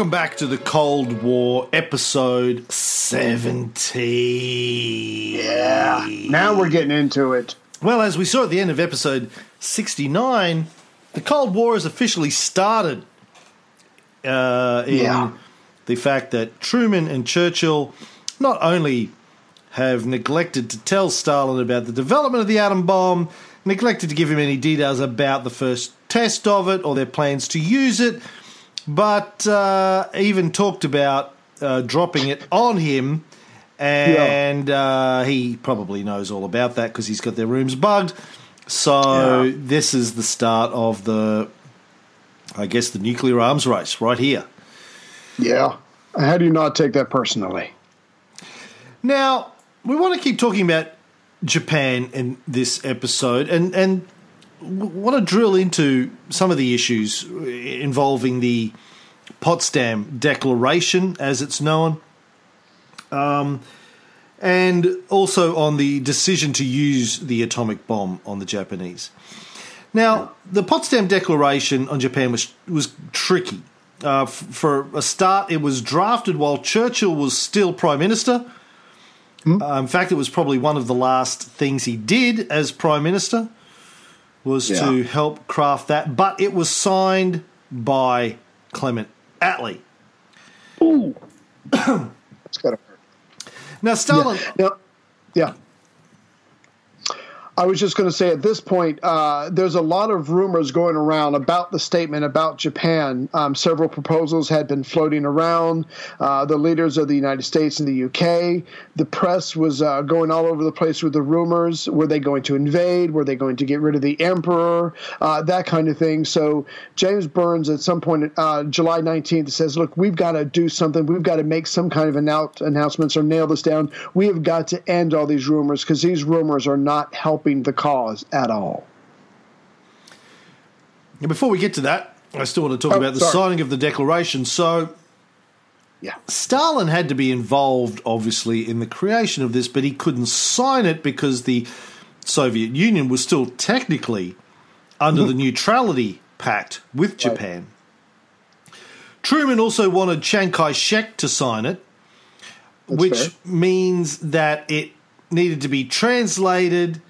Welcome back to the Cold War episode 70. Yeah. Now we're getting into it. Well, as we saw at the end of episode 69, the Cold War has officially started uh, in Yeah. the fact that Truman and Churchill not only have neglected to tell Stalin about the development of the atom bomb, neglected to give him any details about the first test of it or their plans to use it, but uh, even talked about uh, dropping it on him. And uh, he probably knows all about that because he's got their rooms bugged. So Yeah. this is the start of the, I guess, the nuclear arms race right here. Yeah. How do you not take that personally? Now, we want to keep talking about Japan in this episode and, and want to drill into some of the issues involving the Potsdam Declaration, as it's known, um, and also on the decision to use the atomic bomb on the Japanese. Now, the Potsdam Declaration on Japan was was tricky. Uh, f- for a start, it was drafted while Churchill was still prime minister. Uh, in fact, it was probably one of the last things he did as prime minister was to help craft that. But it was signed by Clement Attlee. Ooh. It's got to hurt. Now, Stalin. Now, yeah. I was just going to say at this point, uh, there's a lot of rumors going around about the statement about Japan. Um, several proposals had been floating around. Uh, the leaders of the United States and the UK, the press was uh, going all over the place with the rumors. Were they going to invade? Were they going to get rid of the emperor? Uh, that kind of thing. So James Byrnes, at some point, uh, July 19th, says, "Look, we've got to do something. We've got to make some kind of annou- announcements or nail this down. We have got to end all these rumors because these rumors are not helping the cause at all." Before we get to that, I still want to talk Oh, about the sorry. signing of the declaration. So, Yeah. Stalin had to be involved, obviously, in the creation of this, but he couldn't sign it because the Soviet Union was still technically under the mm-hmm. Neutrality Pact with Japan. Truman also wanted Chiang Kai shek to sign it, which fair. means that it needed to be translated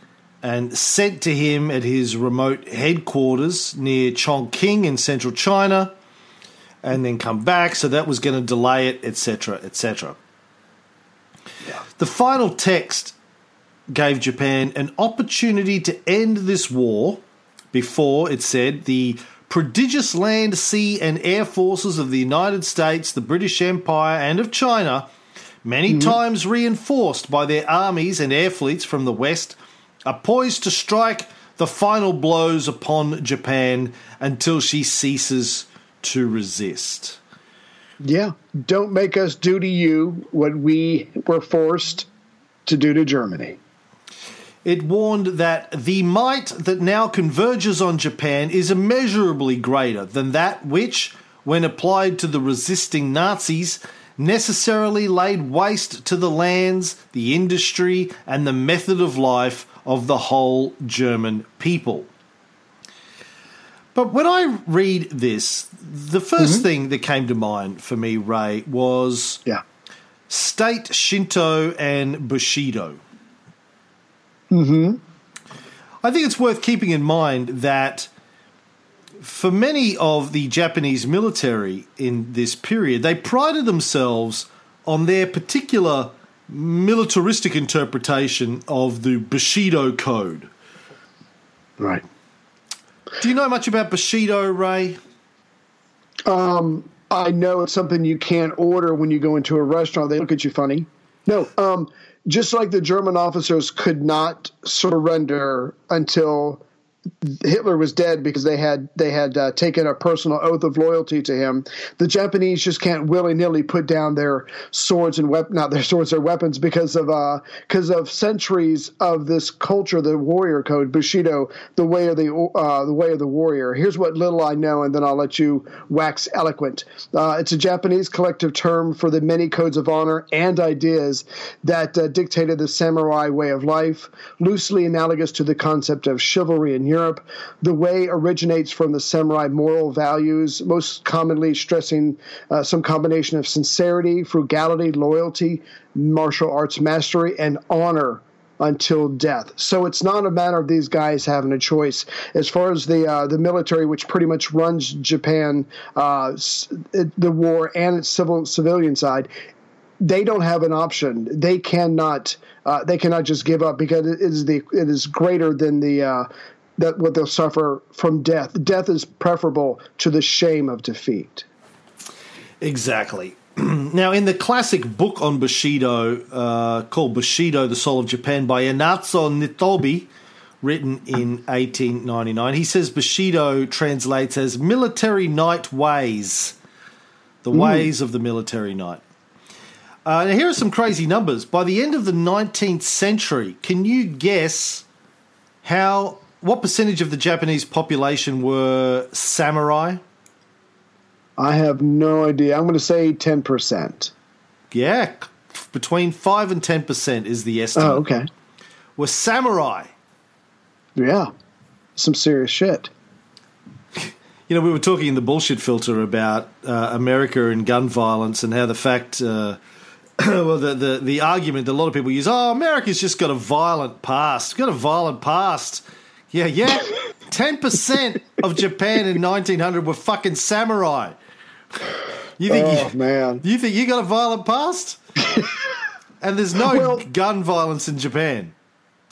and sent to him at his remote headquarters near Chongqing in central China, and then come back. So that was going to delay it, etc., etc. The final text gave Japan an opportunity to end this war before it said the prodigious land, sea, and air forces of the United States, the British Empire, and of China, many mm-hmm. times reinforced by their armies and air fleets from the West, are poised to strike the final blows upon Japan until she ceases to resist. Yeah, don't make us do to you what we were forced to do to Germany. It warned that the might that now converges on Japan is immeasurably greater than that which, when applied to the resisting Nazis, necessarily laid waste to the lands, the industry, and the method of life of the whole German people. But when I read this, the 1st thing that came to mind for me, Ray, was Yeah. state Shinto and Bushido. Hmm. I think it's worth keeping in mind that for many of the Japanese military in this period, they prided themselves on their particular militaristic interpretation of the Bushido Code. Right. Do you know much about Bushido, Ray? I know it's something you can't order when you go into a restaurant. They look at you funny. No, um, just like the German officers could not surrender until Hitler was dead because they had they had uh, taken a personal oath of loyalty to him. The Japanese just can't willy nilly put down their swords and weapons, not their swords, their weapons because of because uh, of centuries of this culture, the warrior code, Bushido, the way of the uh, the way of the warrior. Here's what little I know, and then I'll let you wax eloquent. Uh, it's a Japanese collective term for the many codes of honor and ideas that uh, dictated the samurai way of life, loosely analogous to the concept of chivalry and Europe. The way originates from the samurai moral values, most commonly stressing uh, some combination of sincerity, frugality, loyalty, martial arts mastery, and honor until death. So it's not a matter of these guys having a choice. As far as the uh, the military, which pretty much runs Japan, uh, the war and its civil civilian side, they don't have an option. They cannot. Uh, they cannot just give up because it is the it is greater than the uh, that what they'll suffer from death. Death is preferable to the shame of defeat. Exactly. now, in the classic book on Bushido uh, called Bushido, The Soul of Japan by Inazo Nitobe, written in 1899, he says Bushido translates as military knight ways, the ways of the military knight. Uh, now, here are some crazy numbers. By the end of the 19th century, can you guess how what percentage of the Japanese population were samurai? I have no idea. I'm going to say 10%. Yeah, between 5 and 10% is the estimate. Oh, okay. Were samurai. Yeah. Some serious shit. You know, we were talking in the bullshit filter about uh, America and gun violence and how the fact, uh, well, the, the, the argument that a lot of people use, oh, America's just got a violent past, got a violent past. Yeah, yeah. 10% of Japan in 1900 were fucking samurai. You think Oh, you, man. you think you got a violent past? and there's no Well- gun violence in Japan.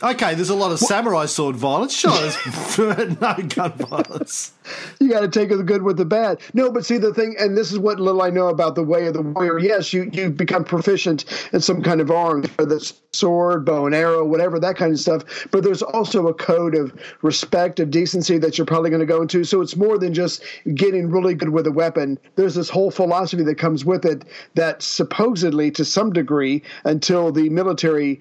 Okay, there's a lot of samurai sword violence. Sure, there's no gun violence. You got to take the good with the bad. No, but see the thing, and this is what little I know about the way of the warrior. Yes, you you become proficient in some kind of arms, whether it's sword, bow and arrow, whatever that kind of stuff. But there's also a code of respect, of decency that you're probably going to go into. So it's more than just getting really good with a weapon. There's this whole philosophy that comes with it that supposedly, to some degree, until the military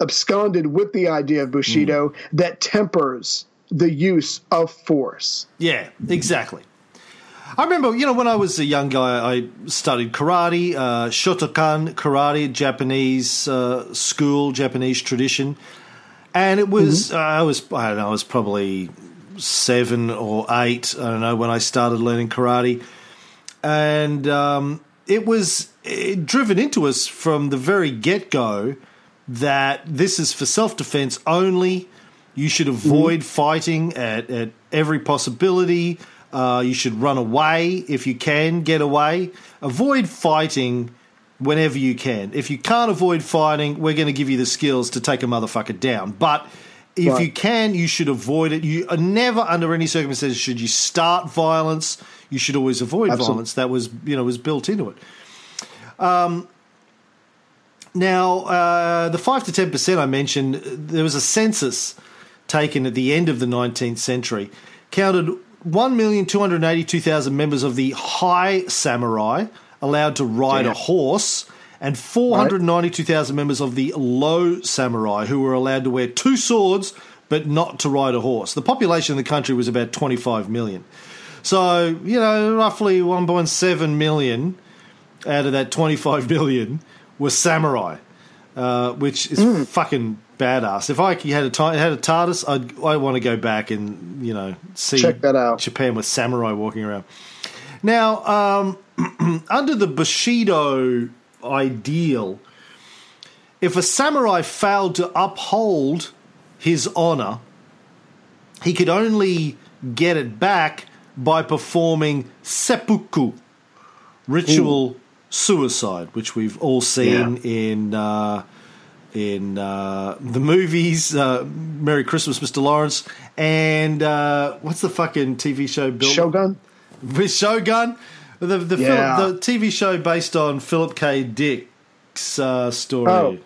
absconded with the idea of Bushido, that tempers the use of force. Yeah, exactly. I remember, you know, when I was a young guy, I studied karate, uh, Shotokan karate, Japanese uh, school, Japanese tradition, and it was uh, I was I don't know, I was probably seven or eight. I don't know when I started learning karate, and um, it was it, driven into us from the very get go that this is for self defense only. You should avoid fighting at, at every possibility. Uh, you should run away if you can get away. Avoid fighting whenever you can. If you can't avoid fighting, we're going to give you the skills to take a motherfucker down. But if Right. you can, you should avoid it. You are never, under any circumstances, should you start violence. You should always avoid Absolutely. violence. That was, you know, was built into it. Now, uh, the 5 to 10% I mentioned, there was a census taken at the end of the 19th century, counted 1,282,000 members of the high samurai allowed to ride a horse, and 492,000 members of the low samurai who were allowed to wear two swords but not to ride a horse. The population of the country was about 25 million. So, you know, roughly 1.7 million out of that 25 million were samurai, uh, which is fucking badass. If I had a ti- had a TARDIS, I'd I want to go back and you know see Check that out. Japan with samurai walking around. Now, um, under the Bushido ideal, if a samurai failed to uphold his honor, he could only get it back by performing seppuku, ritual suicide, which we've all seen in uh, in uh, the movies. Uh, Merry Christmas, Mr. Lawrence, and uh, what's the fucking TV show? Bill? Shogun? with Shogun, The the, Yeah. The TV show based on Philip K. Dick's uh, story. Oh,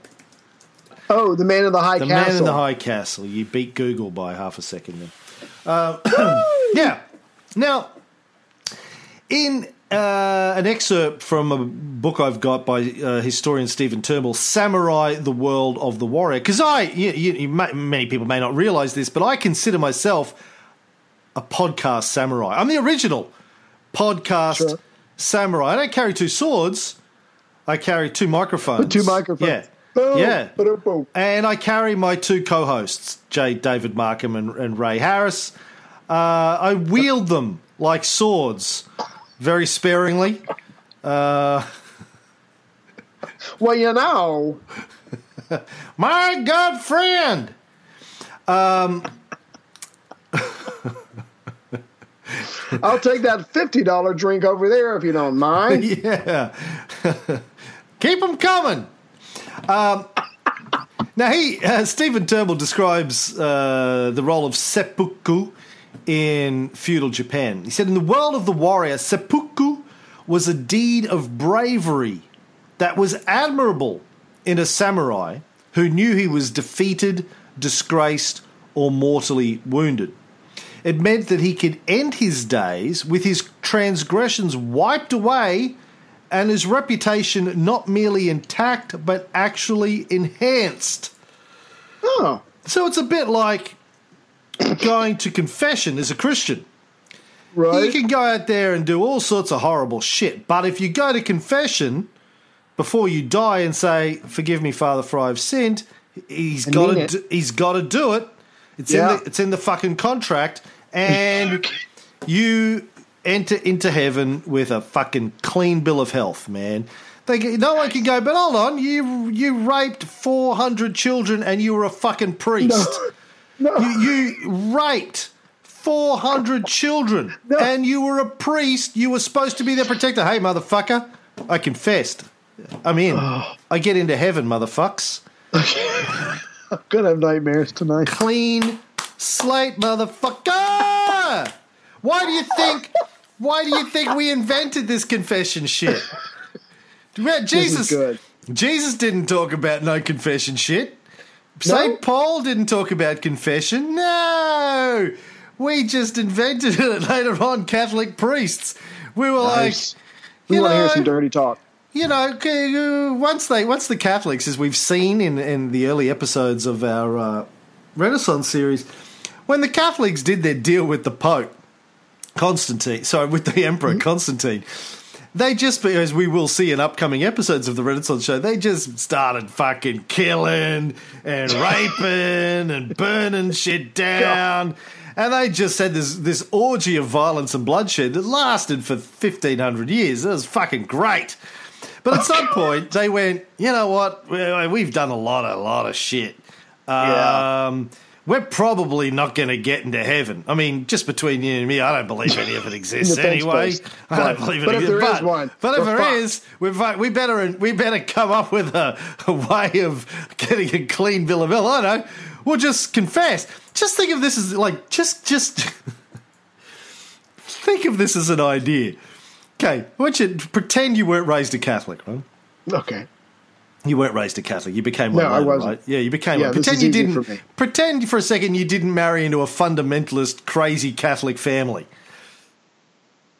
Oh, the man in the high the castle. Man in the High Castle. You beat Google by half a second there. Uh, yeah. Now, in uh, an excerpt from a book I've got by uh, historian Stephen Turnbull, "Samurai: The World of the Warrior," because I, you, you, may, many people may not realize this, but I consider myself a podcast samurai. I'm the original podcast Sure. samurai. I don't carry two swords. I carry two microphones. Two microphones. Yeah. Boom, Yeah. ba-dum, boom. And I carry my two co hosts, J. David Markham and, and Ray Harris. Uh, I wield them like swords very sparingly. Well, you know, My good friend! I'll take that fifty dollar drink over there if you don't mind. Yeah. Keep them coming. Um, now, he uh, Stephen Turnbull describes uh, the role of seppuku in feudal Japan. He said, In the world of the warrior, seppuku was a deed of bravery that was admirable in a samurai who knew he was defeated, disgraced, or mortally wounded. It meant that he could end his days with his transgressions wiped away and his reputation not merely intact but actually enhanced. Oh, So it's a bit like going to confession as a Christian. right. You can go out there and do all sorts of horrible shit, but if you go to confession before you die and say, "Forgive me, Father, for I've sinned," he's got to do, he's got to do it. It's Yeah. in the it's in the fucking contract, and you enter into heaven with a fucking clean bill of health, man. They, no one can go, but hold on, you you raped four hundred children and you were a fucking priest. no. You, you raped 400 children and you were a priest. You were supposed to be their protector. Hey, motherfucker, I confessed. I'm in. Oh. I get into heaven, motherfucks. I'm gonna have nightmares tonight. Clean slate, motherfucker. Why do you think? Why do you think we invented this confession shit? Jesus. Jesus didn't talk about no confession shit. No? St. Paul didn't talk about confession. No. We just invented it later on, Catholic priests. We were Nice. like, We you want to hear some dirty talk. you know, uh, once they, once the Catholics, as we've seen in, in the early episodes of our uh, Renaissance series, when the Catholics did their deal with the Pope, Constantine, sorry, with the Emperor Constantine, they just, as we will see in upcoming episodes of the Renaissance show, they just started fucking killing and raping and burning shit down. And they just had this, this orgy of violence and bloodshed that lasted for 1500 years. It was fucking great. But at some point, they went, you know what? We- We've done a lot, a lot of shit. Yeah. Um, We're probably not going to get into heaven. I mean, just between you and me, I don't believe any of it exists In the thanks anyway. I don't But- believe it but if exists. there is but, one, but if there is, we're we better we better come up with a, a way of getting a clean bill of health. I know. We'll just confess. Just think of this as like just just think of this as an idea. Okay, I want you to pretend you weren't raised a Catholic, right? Okay. You weren't raised a Catholic. You became one No, I wasn't. right? Yeah, you became Yeah, one. Pretend you didn't. for. Pretend for a second you didn't marry into a fundamentalist, crazy Catholic family.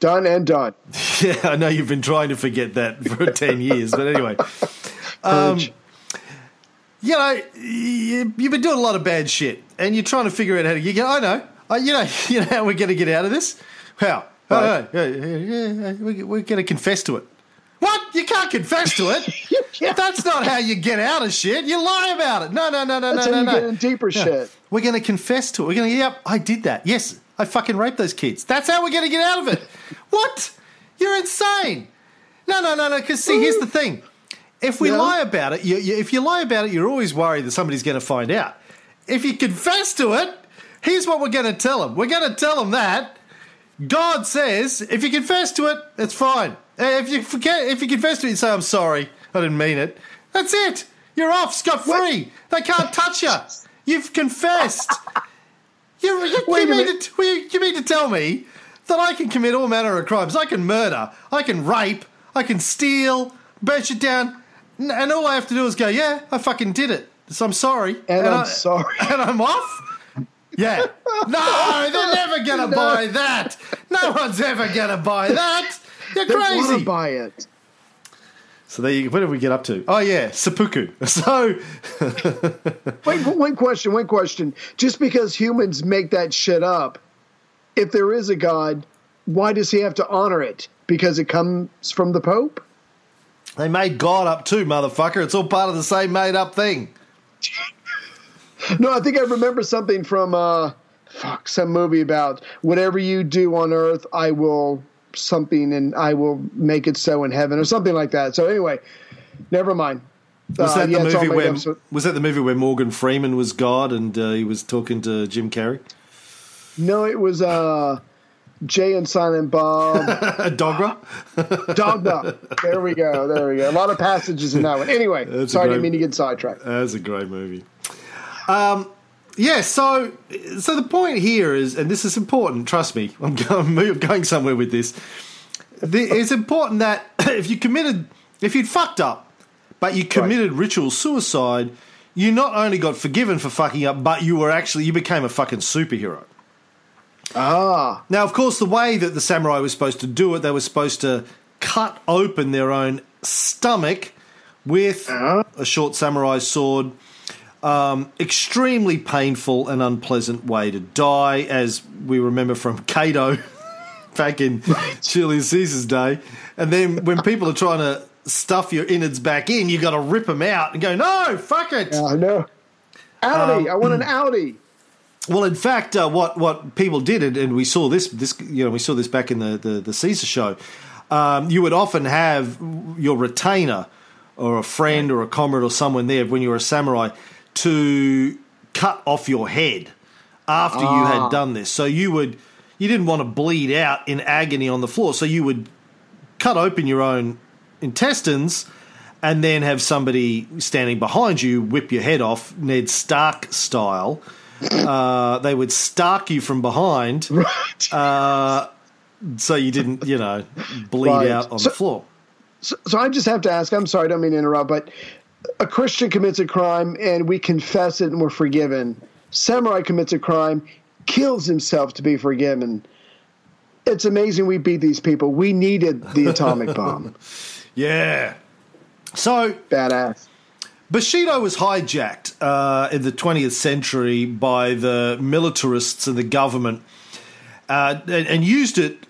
Done and done. Yeah, I know you've been trying to forget that for ten years, but anyway, Um, you know, you, you've been doing a lot of bad shit, and you're trying to figure out how to. You go, I know, I, you know, you know how we're going to get out of this. How? Right. Oh, yeah, yeah, yeah, yeah, we- we're going to confess to it. What? You can't confess to it. That's not how you get out of shit. You lie about it. No, no, no, no, That's no, how no, you no. get in deeper shit. We're going to confess to it. We're going to, yep, I did that. Yes, I fucking raped those kids. That's how we're going to get out of it. what? You're insane. No, no, no, no. Because see, here's the thing. If we Yeah. lie about it, you, you, if you lie about it, you're always worried that somebody's going to find out. If you confess to it, here's what we're going to tell them. We're going to tell them that God says if you confess to it, it's fine. If you forget, if you confess to it, and say I'm sorry, I didn't mean it. That's it. You're off scot free. They can't touch you. You've confessed. You, you, you, mean to, you, you mean to tell me that I can commit all manner of crimes. I can murder, I can rape, I can steal, burn shit down, and all I have to do is go, yeah, I fucking did it. So I'm sorry. And I'm I- sorry. And I'm off? Yeah. No, they're never going to No. buy that. No one's ever going to buy that. You're They want crazy. to buy it. So there you, what did we get up to? Oh yeah, seppuku. So Wait, one question, one question. Just because humans make that shit up, if there is a God, why does he have to honor it? Because it comes from the Pope? they made God up too, motherfucker. It's all part of the same made up thing. No, I think I remember something from uh fuck some movie about whatever you do on earth, I will something and I will make it so in heaven or something like that. So anyway, never mind. Was Uh, that yeah, the movie where up, so- was that the movie where Morgan Freeman was God and uh, he was talking to Jim Carrey? No, it was uh Jay and Silent Bob. Dogra. Dogma. There we go. There we go. A lot of passages in that one. Anyway, That's sorry, I great- didn't mean to get sidetracked. That's a great movie. Um, yeah, so so the point here is, and this is important. Trust me, I'm going, I'm going somewhere with this. The, it's important that if you committed, if you'd fucked up, but you committed ritual suicide, you not only got forgiven for fucking up, but you were actually you became a fucking superhero. Ah, Now, of course, the way that the samurai was supposed to do it, they were supposed to cut open their own stomach with a short samurai sword. Um, extremely painful and unpleasant way to die, as we remember from Cato back in Julius Caesar's day. And then when people are trying to stuff your innards back in, you got to rip them out and go, no, fuck it. I know. Audi. Um, I want an Audi. Well, in fact, uh, what what people did, and- and we saw this this you know we saw this back in the the, the Caesar show. Um, you would often have your retainer or a friend or a comrade or someone there when you were a samurai to cut off your head after you had done this. So you would you didn't want to bleed out in agony on the floor, so you would cut open your own intestines and then have somebody standing behind you whip your head off, Ned Stark style. Uh, they would stark you from behind Right. so you didn't, you know, bleed Right. out on So- the floor. so, so I just have to ask. I'm sorry. I don't mean to interrupt, but a Christian commits a crime and we confess it and we're forgiven. Samurai commits a crime, kills himself to be forgiven. It's amazing we beat these people. We needed the atomic bomb. Yeah. So Badass. Bushido was hijacked uh, in the 20th century by the militarists and the government uh, and, and used it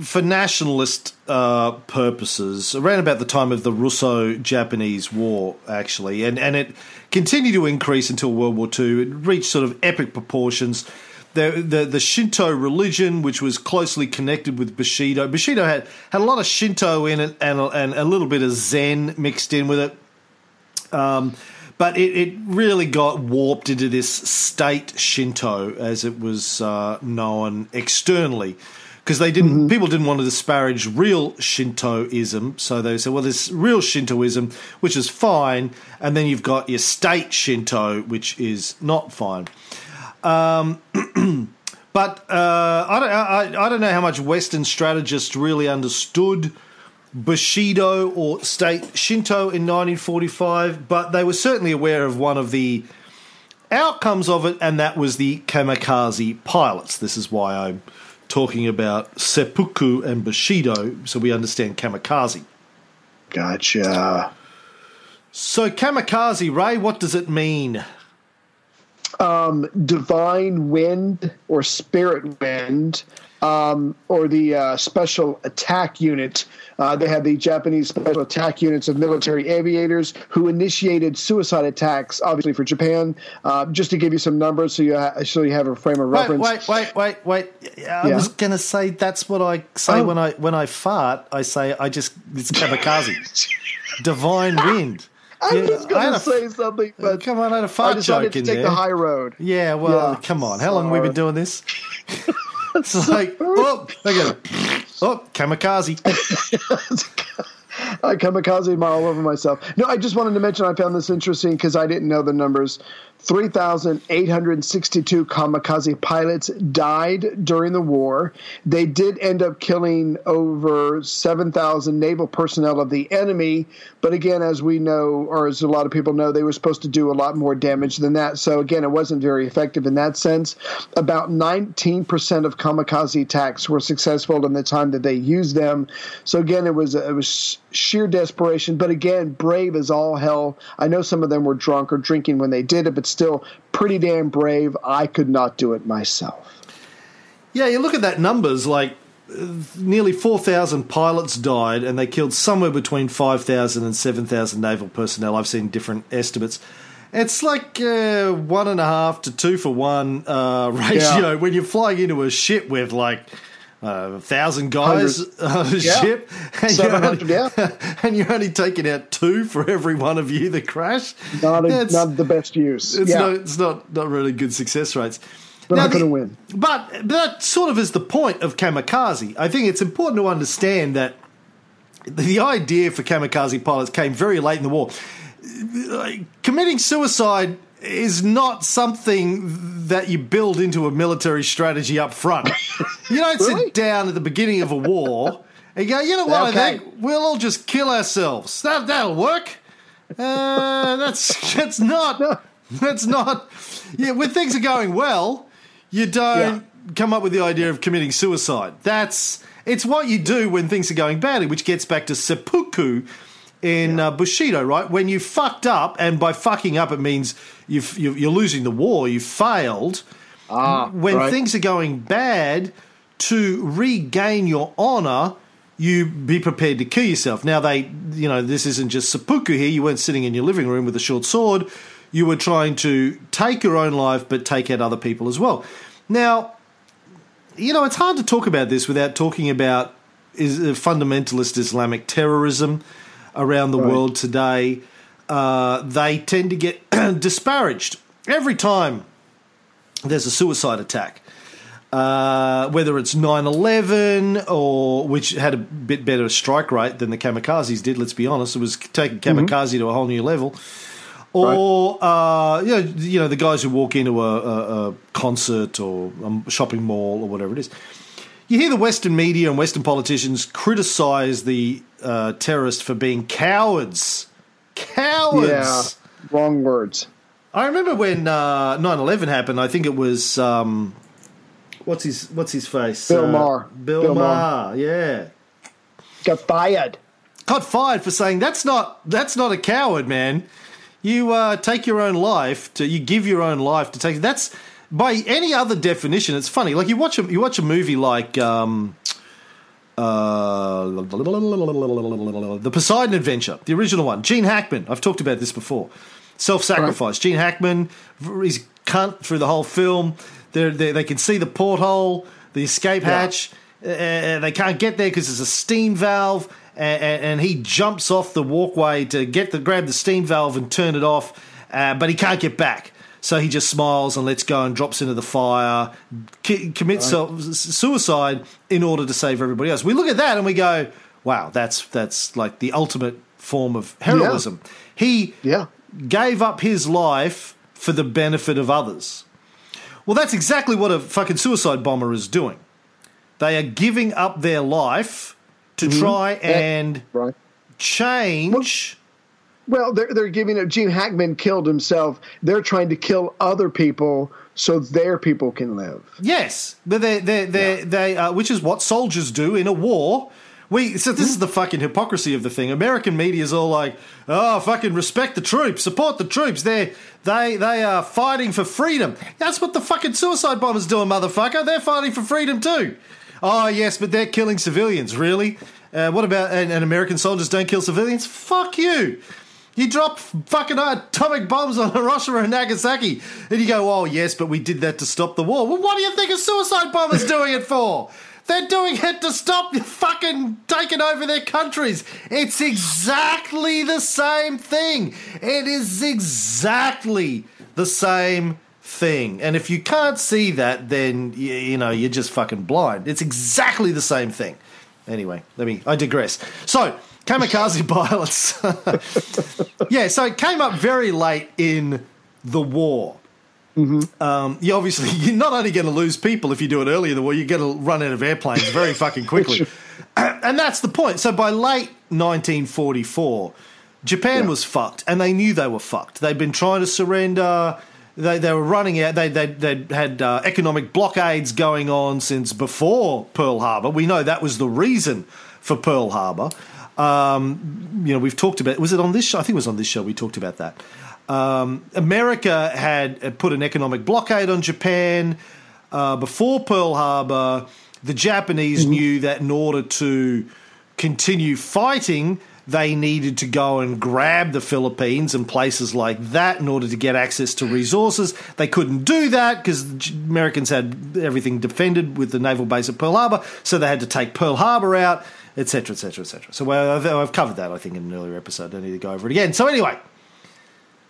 for nationalist uh, purposes around about the time of the Russo Japanese War, actually. And, and it continued to increase until World War II. It reached sort of epic proportions. The, the, the Shinto religion, which was closely connected with Bushido, Bushido had, had a lot of Shinto in it and, a- and a little bit of Zen mixed in with it Um, but it, it really got warped into this state Shinto, as it was uh, known externally, because they didn't. People didn't want to disparage real Shintoism, so they said, "Well, there's real Shintoism, which is fine, and then you've got your state Shinto, which is not fine." Um, but uh, I don't. I, I don't know how much Western strategists really understood Bushido or state Shinto in 1945, but they were certainly aware of one of the outcomes of it, and that was the kamikaze pilots. This is why I'm talking about seppuku and Bushido, so we understand kamikaze. Gotcha. So, kamikaze, Ray, what does it mean? Um, divine wind or spirit wind um, or the uh, special attack unit. Uh, they had the Japanese special attack units of military aviators who initiated suicide attacks, obviously for Japan. Uh, just to give you some numbers, so you ha- so you have a frame of reference. wait, wait, wait, wait. I Yeah. was going to say that's what I say Oh. when I when I fart. I say I just it's kamikaze, divine wind. I Yeah, was I going to say something, but Come on, I had a I fart decided joke to in take there. the high road. Yeah, well, Yeah, come on. How long have we been doing this? it's like, oh, oh okay. Oh, kamikaze. I kamikaze all over myself. No, I just wanted to mention I found this interesting because I didn't know the numbers. 3,862 kamikaze pilots died during the war. They did end up killing over 7,000 naval personnel of the enemy, but again, as we know, or as a lot of people know, they were supposed to do a lot more damage than that. So again, it wasn't very effective in that sense. About 19% of kamikaze attacks were successful in the time that they used them. So again, it was it was sheer desperation, but again, brave as all hell. I know some of them were drunk or drinking when they did it, but still pretty damn brave. I could not do it myself. Yeah, you look at that numbers like nearly 4,000 pilots died and they killed somewhere between 5,000 and 7,000 naval personnel. I've seen different estimates. It's like uh, one and a half to two for one uh, ratio Yeah. when you're flying into a ship with like uh, a thousand guys on a Yeah. ship, and you're, only, yeah. and you're only taking out two for every one of you that crash. Not, a, not the best use. it's yeah, not it's not not really good success rates. Now, not going to win. But that sort of is the point of kamikaze. I think it's important to understand that the idea for kamikaze pilots came very late in the war. Committing suicide is not something that you build into a military strategy up front. You don't Really? sit down at the beginning of a war and go, you know what, Okay. I think we'll all just kill ourselves. That, that'll work. Uh, that's that's not that's not yeah. When things are going well, you don't come up with the idea of committing suicide. That's it's what you do when things are going badly, which gets back to seppuku in uh, Bushido, right? When you fucked up, and by fucking up it means you've, you're, you're losing the war, you failed. Ah, when right. things are going bad, to regain your honor, you be prepared to kill yourself. Now, they, you know, this isn't just seppuku here. You weren't sitting in your living room with a short sword. You were trying to take your own life, but take out other people as well. Now, you know, it's hard to talk about this without talking about is uh, fundamentalist Islamic terrorism around the Right. world today. Uh, they tend to get disparaged every time there's a suicide attack. Uh, whether it's 9-11 or which had a bit better strike rate than the kamikazes did let's be honest it was taking kamikaze to a whole new level or uh, you, know, you know the guys who walk into a, a, a concert or a shopping mall or whatever it is you hear the Western media and Western politicians criticize the uh, terrorists for being cowards. Cowards. Yeah, wrong words. I remember when uh, 9/11 happened. I think it was um, what's his what's his face? Bill Uh, Maher. Bill, Bill Maher. Yeah, Got fired. got fired for saying that's not that's not a coward, man. You uh, take your own life to you give your own life to take. That's by any other definition. It's funny. Like you watch a you watch a movie like. Um, uh, the Poseidon Adventure, the original one. Gene Hackman. I've talked about this before. Self-sacrifice. Gene Hackman. He's cunt through the whole film. They're, they they can see the porthole, the escape hatch. Uh, they can't get there because there's a steam valve, and, and he jumps off the walkway to get the grab the steam valve and turn it off, uh, but he can't get back. So he just smiles and lets go and drops into the fire, ki- commits self- suicide in order to save everybody else. We look at that and we go, "Wow, that's that's like the ultimate form of heroism." He Yeah. gave up his life for the benefit of others. Well, that's exactly what a fucking suicide bomber is doing. They are giving up their life to mm-hmm. try and Right. change. Well, they're they're giving it. Gene Hackman killed himself. They're trying to kill other people so their people can live. Yes, but they they they they uh, which is what soldiers do in a war. We so this is the fucking hypocrisy of the thing. American media is all like, "Oh, fucking respect the troops, support the troops. They they they are fighting for freedom." That's what the fucking suicide bombers doing, motherfucker. They're fighting for freedom too. Oh yes, but they're killing civilians. Really? Uh, what about and, and American soldiers don't kill civilians? Fuck you. You drop fucking atomic bombs on Hiroshima and Nagasaki, and you go, "Oh yes, but we did that to stop the war." Well, what do you think a suicide bomber's doing it for? They're doing it to stop fucking taking over their countries. It's exactly the same thing. It is exactly the same thing. And if you can't see that, then you, you know you're just fucking blind. It's exactly the same thing. Anyway, let me. I digress. So, kamikaze pilots. yeah, so it came up very late in the war. Um, you obviously you're not only going to lose people if you do it early in the war, you're going to run out of airplanes very fucking quickly, and that's the point. So by late 1944, Japan Yeah. was fucked, and they knew they were fucked. They'd been trying to surrender. They, they were running out. They they they had uh, economic blockades going on since before Pearl Harbor. We know that was the reason for Pearl Harbor. Um, you know, we've talked about. Was it on this show? I think it was on this show. We talked about that. Um, America had put an economic blockade on Japan uh, before Pearl Harbor. The Japanese knew that in order to continue fighting, they needed to go and grab the Philippines and places like that in order to get access to resources. They couldn't do that because the Americans had everything defended with the naval base at Pearl Harbor, so they had to take Pearl Harbor out, etc., etc., etc. So well, I've, I've covered that, I think, in an earlier episode. I don't need to go over it again. So anyway.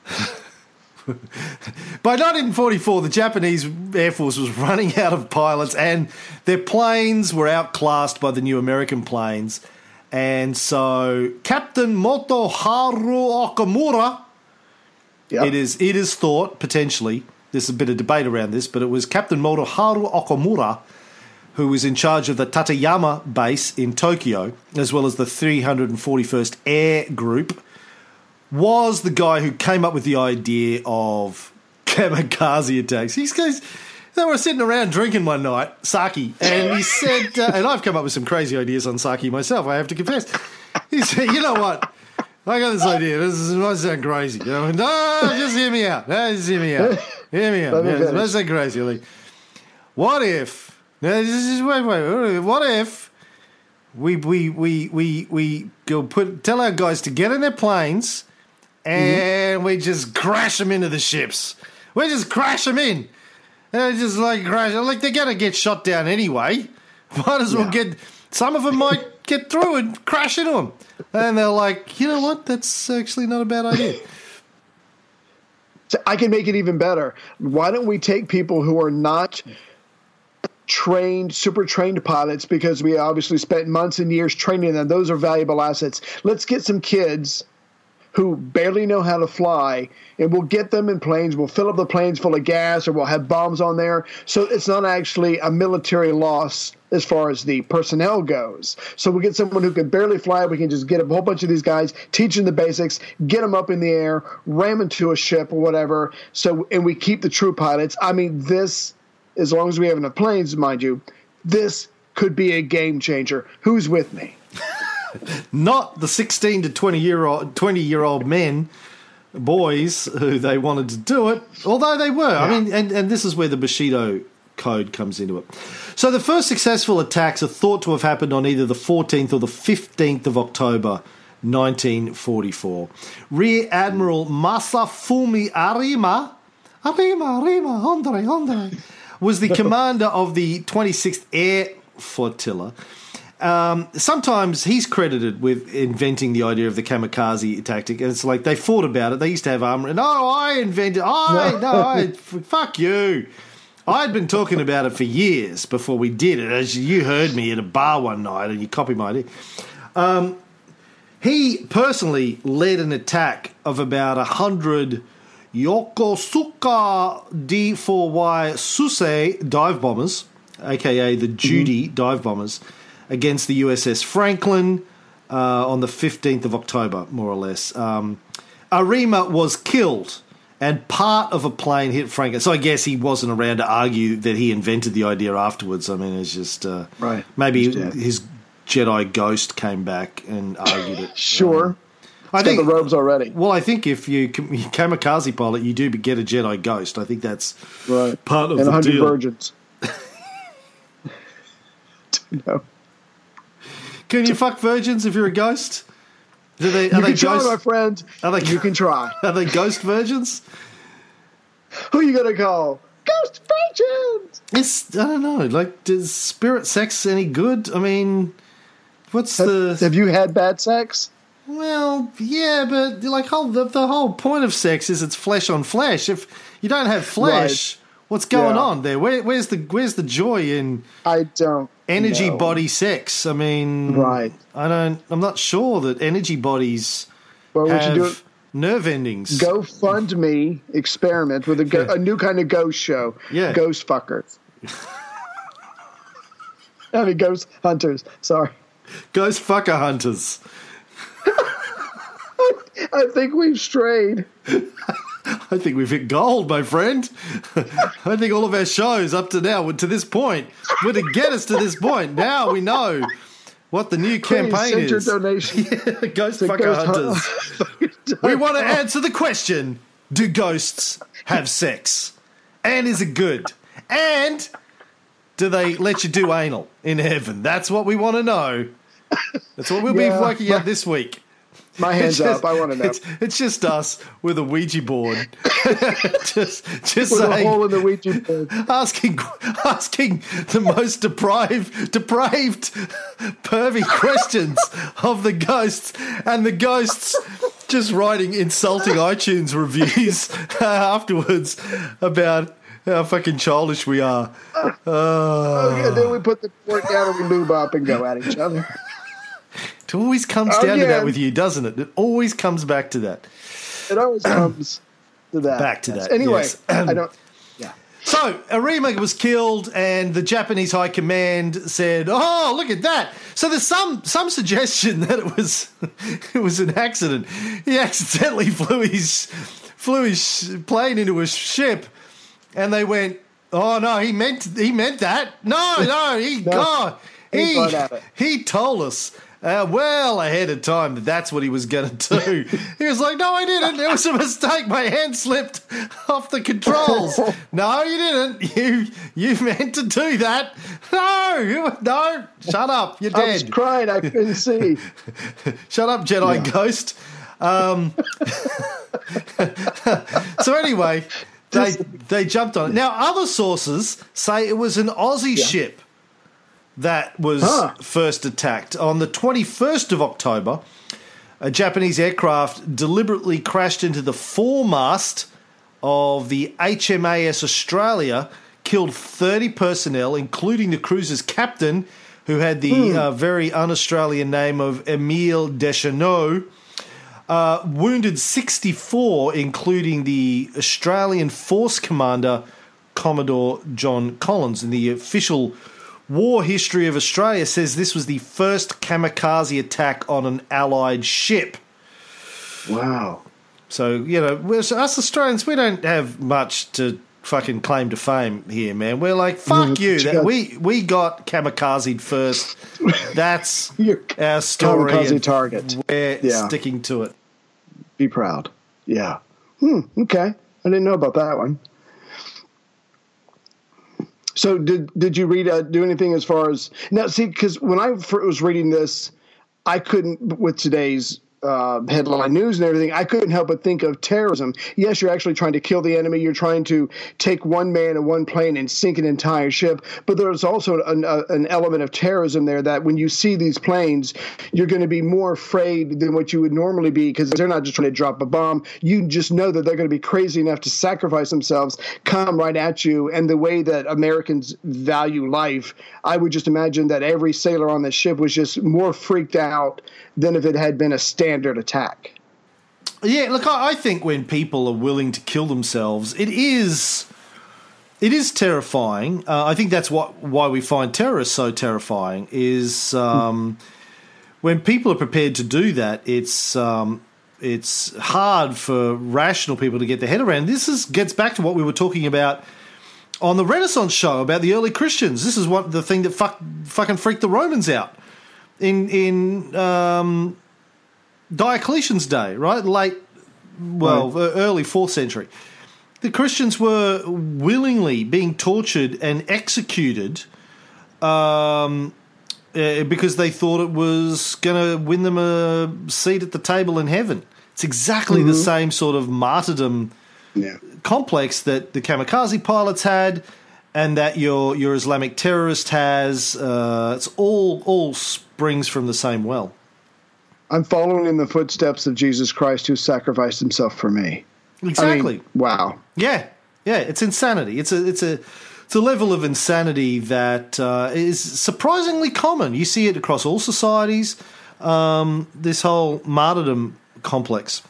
By 1944, the Japanese Air Force was running out of pilots, and their planes were outclassed by the new American planes. And so, Captain Motoharu Okamura, Yep. it is it is thought potentially there's a bit of debate around this, but it was Captain Motoharu Okamura who was in charge of the Tateyama base in Tokyo, as well as the 341st Air Group, was the guy who came up with the idea of kamikaze attacks. These guys, they were sitting around drinking one night, sake, and he said, uh, and I've come up with some crazy ideas on sake myself, I have to confess. He said, you know what? I got this idea. This is, might sound crazy. You know? No, just hear me out. No, just hear me out. Hear me out. Yeah, it might sound crazy. Like, what if? No, this is, wait, wait, wait. What if we we we we we go put tell our guys to get in their planes and we just crash them into the ships. We just crash them in. And just like crash, like they're gonna get shot down anyway. Might as well Yeah. get. Some of them might get through and crash into them. And they're like, you know what? That's actually not a bad idea. So I can make it even better. Why don't we take people who are not trained, super trained pilots, because we obviously spent months and years training them? Those are valuable assets. Let's get some kids who barely know how to fly, and we'll get them in planes. We'll fill up the planes full of gas, or we'll have bombs on there. So it's not actually a military loss as far as the personnel goes. So we get someone who can barely fly. We can just get a whole bunch of these guys, teach them the basics, get them up in the air, ram into a ship or whatever. So and we keep the true pilots. I mean, this, as long as we have enough planes, mind you, this could be a game changer. Who's with me? not the 16 to 20 year old 20 year old men boys who they wanted to do it although they were i mean and, and this is where the bushido code comes into it so the first successful attacks are thought to have happened on either the 14th or the 15th of october 1944 rear admiral masafumi arima arima arima andre andre was the commander of the 26th air flotilla um, sometimes he's credited with inventing the idea of the kamikaze tactic. And it's like they thought about it. They used to have armor. No, I invented. I no, I, f- fuck you. I'd been talking about it for years before we did it. As you heard me at a bar one night, and you copied my idea. Um, he personally led an attack of about a hundred Yokosuka D4Y Suisei dive bombers, aka the Judy dive bombers, against the USS Franklin uh, on the 15th of October, more or less. Um, Arima was killed, and part of a plane hit Franklin. So I guess he wasn't around to argue that he invented the idea afterwards. I mean, it's just uh, Right. Maybe his Jedi ghost came back and argued it. Sure. I think the robes already. Well, I think if you you kamikaze pilot, you do get a Jedi ghost. I think that's Right. part of and the 100 deal. virgins. no. Can you fuck virgins if you're a ghost? Do they, are You they can try, ghost? my friend. Are they- you can try. Are they ghost virgins? Who are you gonna call? Ghost virgins. It's I don't know. Like, does spirit sex any good? I mean, what's the Have you had bad sex? Well? Yeah, but like, whole the, the whole point of sex is it's flesh on flesh. If you don't have flesh, what's going Yeah. on there? Where, where's the where's the joy in I don't. energy know. body sex? I mean, Right. I don't. I'm not sure that energy bodies Well, have nerve endings. GoFundMe experiment with a, go, a new kind of ghost show. Yeah. Ghost fuckers. I mean, ghost hunters. Sorry. Ghost fucker hunters. I think we've strayed. I think we've hit gold, my friend. I think all of our shows up to now, to this point, were to get us to this point. Now we know what the new Please campaign send your is. donation. Ghost to fucker Ghost hunters. We want to answer the question Do ghosts have sex? And is it good? And do they let you do anal in heaven? That's what we want to know. That's what we'll Yeah, be working out this week. My hands just- up. I want to know. It's, it's just us with a Ouija board. just just With a saying, hole in the Ouija board. asking asking the most deprived depraved pervy questions of the ghosts and the ghosts just writing insulting iTunes reviews afterwards about how fucking childish we are. Oh, okay, then we ah. put the fork down and we lube up and go at each other. It always comes oh, down to that with you, doesn't it? It always comes back to that. It always comes to that. Back to Yes. that, Anyway, yes. I don't. Yeah. So Arima was killed, and the Japanese High Command said, "Oh, look at that!" So there's some some suggestion that it was it was an accident. He accidentally flew his flew his plane into a ship, and they went, "Oh no, he meant he meant that." No, no, he No, God, he he thought of it. he told us. Uh, well ahead of time that that's what he was going to do. he was like, "No, I didn't. It was a mistake. My hand slipped off the controls." no, you didn't. You you meant to do that. No, you, no. Shut up. You're dead. I was crying. I couldn't see. Shut up, Jedi Yeah. Ghost. Um, so anyway, they they jumped on it. Now other sources say it was an Aussie ship that was Huh. first attacked on the 21st of October. A Japanese aircraft deliberately crashed into the foremast of the HMAS Australia, killed 30 personnel, including the cruiser's captain, who had the uh, very un Australian name of Emile Dechaineux. Uh, wounded 64, including the Australian Force Commander, Commodore John Collins. And the official war history of Australia says this was the first kamikaze attack on an Allied ship. Wow. So, you know, we're, us Australians, we don't have much to fucking claim to fame here, man. We're like, fuck Mhm. you. That, we, we got kamikazed first. That's our story. kamikaze target. We're Yeah. sticking to it. Be proud. Yeah. Hmm. Okay. I didn't know about that one. So did did you read uh, do anything as far as now? See, because when I was reading this, I couldn't with today's uh, headline news and everything. I couldn't help but think of terrorism. Yes, you're actually trying to kill the enemy. You're trying to take one man and one plane and sink an entire ship. But there's also an, uh, an element of terrorism there that when you see these planes, you're going to be more afraid than what you would normally be because they're not just trying to drop a bomb. You just know that they're going to be crazy enough to sacrifice themselves, come right at you. And the way that Americans value life, I would just imagine that every sailor on the ship was just more freaked out than if it had been a standard attack. Yeah, look, I, think when people are willing to kill themselves, it is it is terrifying. Uh, I think that's what why we find terrorists so terrifying is um, when people are prepared to do that. It's um, it's hard for rational people to get their head around. This is gets back to what we were talking about on the Renaissance show about the early Christians. This is what the thing that fuck, fucking freaked the Romans out in in um, Diocletian's day, right? Late, well, uh, early fourth century. The Christians were willingly being tortured and executed um, uh, because they thought it was going to win them a seat at the table in heaven. It's exactly the same sort of martyrdom Yeah. complex that the kamikaze pilots had and that your your Islamic terrorist has. Uh, it's all all springs from the same well. I'm following in the footsteps of Jesus Christ who sacrificed himself for me. I mean, Exactly. wow. yeah, yeah. It's insanity. It's a it's a it's a level of insanity that uh, is surprisingly common. You see it across all societies. Um, this whole martyrdom complex.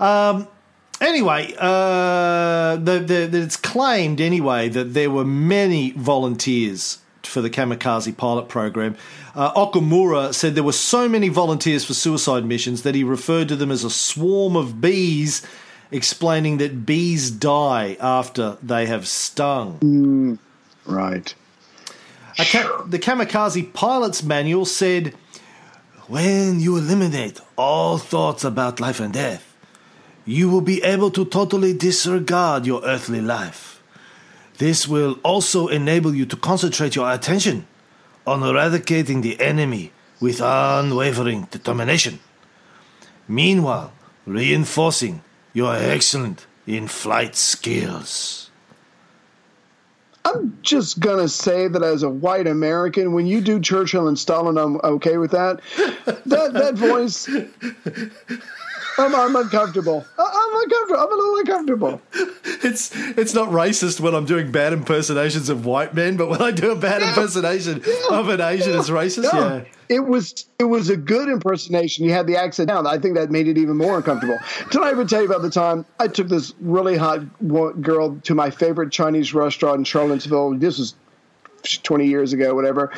Um, anyway, uh, the, the, it's claimed anyway that there were many volunteers for the kamikaze pilot program. Uh, Okamura said there were so many volunteers for suicide missions that he referred to them as a swarm of bees, explaining that bees die after they have stung. Right. Ka- the kamikaze pilot's manual said, When you eliminate all thoughts about life and death, you will be able to totally disregard your earthly life. This will also enable you to concentrate your attention on eradicating the enemy with unwavering determination. Meanwhile, reinforcing your excellent in flight skills. I'm just gonna say that as a white American, when you do Churchill and Stalin, I'm okay with that. that that voice, I'm, I'm uncomfortable. I'm uncomfortable. I'm a little uncomfortable. It's it's not racist when I'm doing bad impersonations of white men, but when I do a bad impersonation of an Asian, it's racist. No, Yeah. it was it was a good impersonation. You had the accent down. I think that made it even more uncomfortable. Did I ever tell you about the time I took this really hot girl to my favorite Chinese restaurant in Charlottesville? This was 20 years ago, whatever.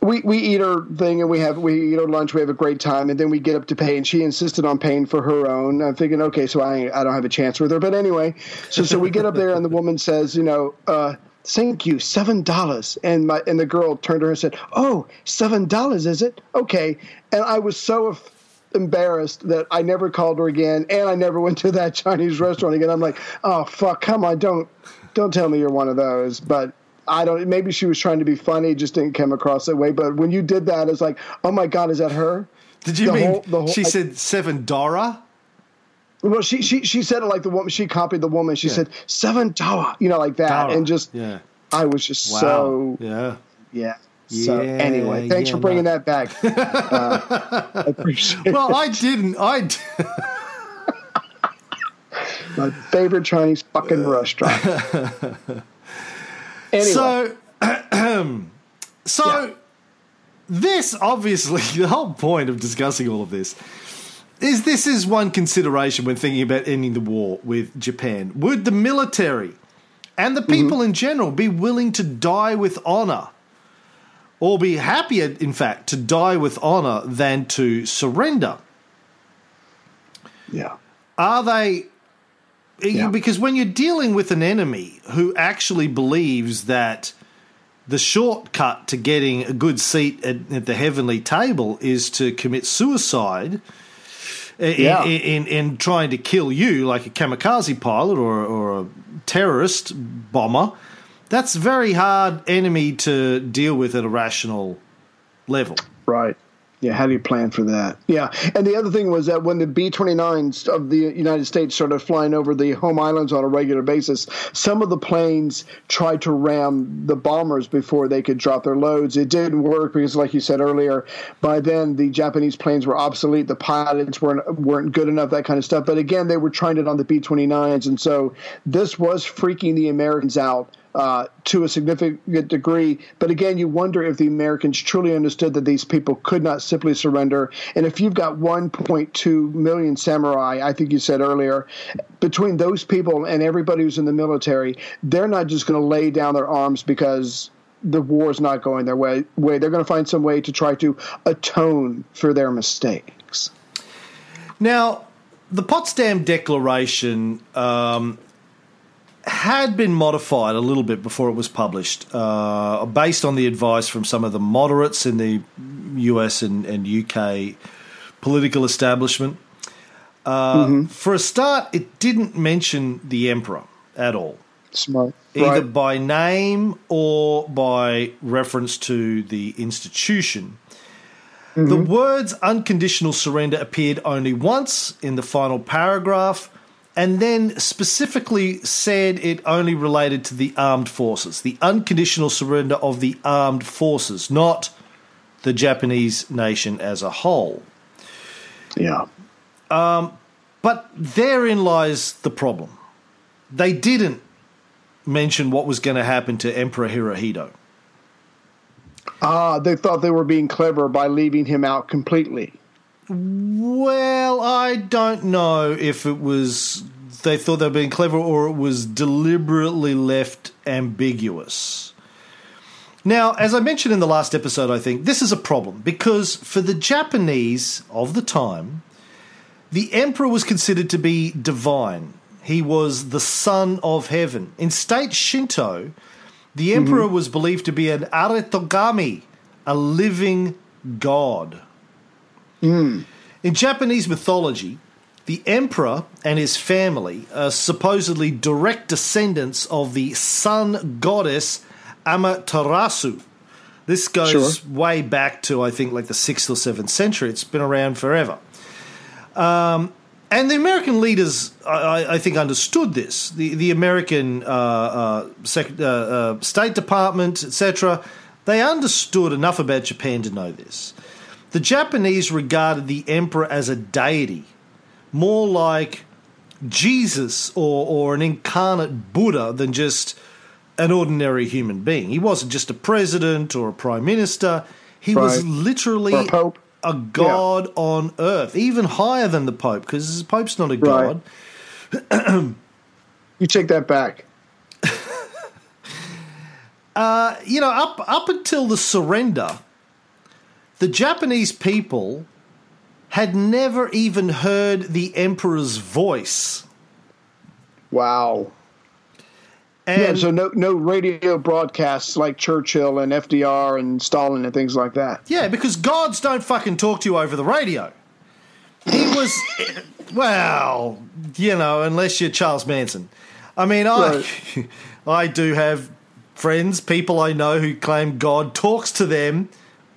We we eat our thing and we have we eat our lunch. We have a great time, and then we get up to pay, and she insisted on paying for her own. I'm thinking, okay, so I I don't have a chance with her, but anyway, so so we get up there, and the woman says, you know. uh Thank you, seven dollars. And my and the girl turned to her and said, oh seven dollars, is it? Okay." And I was so embarrassed that I never called her again, and I never went to that Chinese restaurant again. I'm like, "Oh fuck, come on, don't don't tell me you're one of those." But I don't. Maybe she was trying to be funny, just didn't come across that way. But when you did that, it's like, "Oh my god, is that her?" Did you The mean whole- whole- she I- said seven Dora? Well, she she she said it like the woman. She copied the woman. She Yeah. said seven dollar, you know, like that, Dara. and just yeah. I was just Wow. so yeah. yeah. So Yeah, anyway, thanks yeah, for bringing no. that back. Uh, I appreciate it. Well, I didn't. I. d- my favorite Chinese fucking restaurant. Anyway, So, so Yeah. this obviously the whole point of discussing all of this is this is one consideration when thinking about ending the war with Japan. Would the military and the mm-hmm. people in general be willing to die with honor? Or be happier, in fact, to die with honor than to surrender? yeah, are they Yeah. because when you're dealing with an enemy who actually believes that the shortcut to getting a good seat at, at the heavenly table is to commit suicide eh, in, Yeah. in, in, in trying to kill you like a kamikaze pilot or, or a terrorist bomber that's a very hard enemy to deal with at a rational level right. Yeah, how do you plan for that? Yeah, and the other thing was that when the B 29s of the United States started flying over the home islands on a regular basis, some of the planes tried to ram the bombers before they could drop their loads. It didn't work because, like you said earlier, by then the Japanese planes were obsolete, the pilots weren't weren't good enough, that kind of stuff. But again, they were trying it on the B 29s, and so this was freaking the Americans out. Uh, to a significant degree. But again, you wonder if the Americans truly understood that these people could not simply surrender. And if you've got 1.2 million samurai, I think you said earlier, between those people and everybody who's in the military, they're not just going to lay down their arms because the war is not going their way. way. They're going to find some way to try to atone for their mistakes. Now, the Potsdam Declaration um, had been modified a little bit before it was published, uh, based on the advice from some of the moderates in the US and, and UK political establishment. Uh, For a start, it didn't mention the emperor at all Smart. either Right. by name or by reference to the institution. The words unconditional surrender appeared only once in the final paragraph and then specifically said it only related to the armed forces, the unconditional surrender of the armed forces, not the Japanese nation as a whole. Yeah. But therein lies the problem. They didn't mention what was going to happen to Emperor Hirohito. Ah, they thought they were being clever by leaving him out completely. Well, I don't know if it was they thought they were being clever or it was deliberately left ambiguous. Now, as I mentioned in the last episode, I think this is a problem because for the Japanese of the time, the emperor was considered to be divine. He was the son of heaven. In state Shinto, the mm-hmm. emperor was believed to be an arahitogami, a living god. In Japanese mythology, the emperor and his family are supposedly direct descendants of the sun goddess Amaterasu. This goes Sure. way back to, I think, like the 6th or 7th century. It's been around forever. Um, and the American leaders, I, I- I think, understood this. The, the American uh, uh, sec- uh, uh, State Department, etc., they understood enough about Japan to know this. The Japanese regarded the emperor as a deity, more like Jesus or, or an incarnate Buddha than just an ordinary human being. He wasn't just a president or a prime minister. He was literally Or a pope. a god on earth, even higher than the pope, because the pope's not a god. You take that back. Uh, you know, up up until the surrender, the Japanese people had never even heard the emperor's voice. Wow. And yeah, so no no radio broadcasts like Churchill and FDR and Stalin and things like that. Yeah, because gods don't fucking talk to you over the radio. He was, well, you know, unless you're Charles Manson. I mean, I, I do have friends, people I know who claim God talks to them,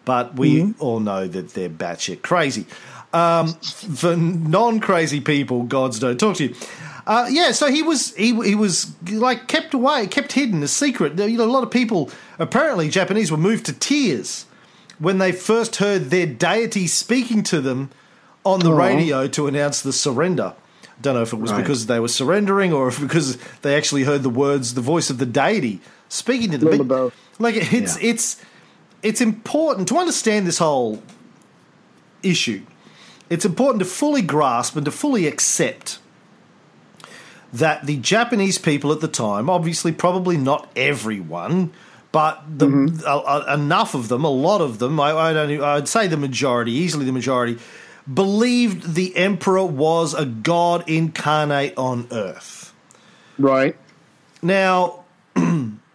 but we all know that they're batshit crazy. Um, for non-crazy people, gods don't talk to you. Uh, yeah, so he was he he was like kept away, kept hidden, a secret. You know, a lot of people apparently Japanese were moved to tears when they first heard their deity speaking to them on the Aw. radio to announce the surrender. Don't know if it was Right. because they were surrendering or if because they actually heard the words, the voice of the deity speaking to them. But. Like it's Yeah. it's it's important to understand this whole issue. It's important to fully grasp and to fully accept that the Japanese people at the time, obviously, probably not everyone, but the, mm-hmm. a- enough of them, a lot of them, I, I don't, I'd say the majority, easily the majority, believed the emperor was a god incarnate on Earth. Right. Now,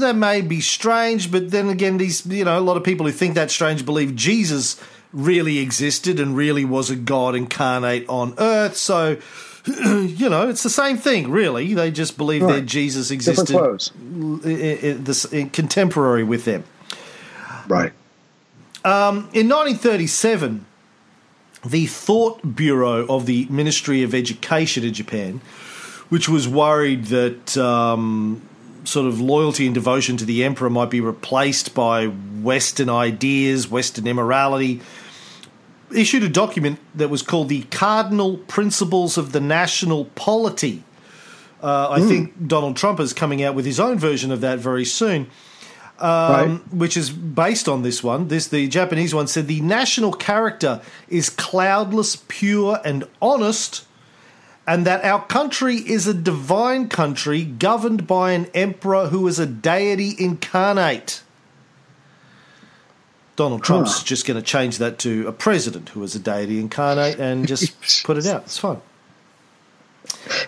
that may be strange, but then again, these you know a lot of people who think that strange believe Jesus really existed and really was a God incarnate on Earth. So, you know, it's the same thing, really. They just believe that Jesus existed clothes. i- i- this, in contemporary with them. Right. In 1937, the Thought Bureau of the Ministry of Education in Japan, which was worried that um, sort of loyalty and devotion to the emperor might be replaced by Western ideas, Western immorality, issued a document that was called the Cardinal Principles of the National Polity. Uh, I think Donald Trump is coming out with his own version of that very soon right. which is based on this one. This the Japanese one said the national character is cloudless, pure, and honest, and that our country is a divine country governed by an emperor who is a deity incarnate. Donald Trump's Huh. just going to change that to a president who is a deity incarnate and just put it out. It's fine.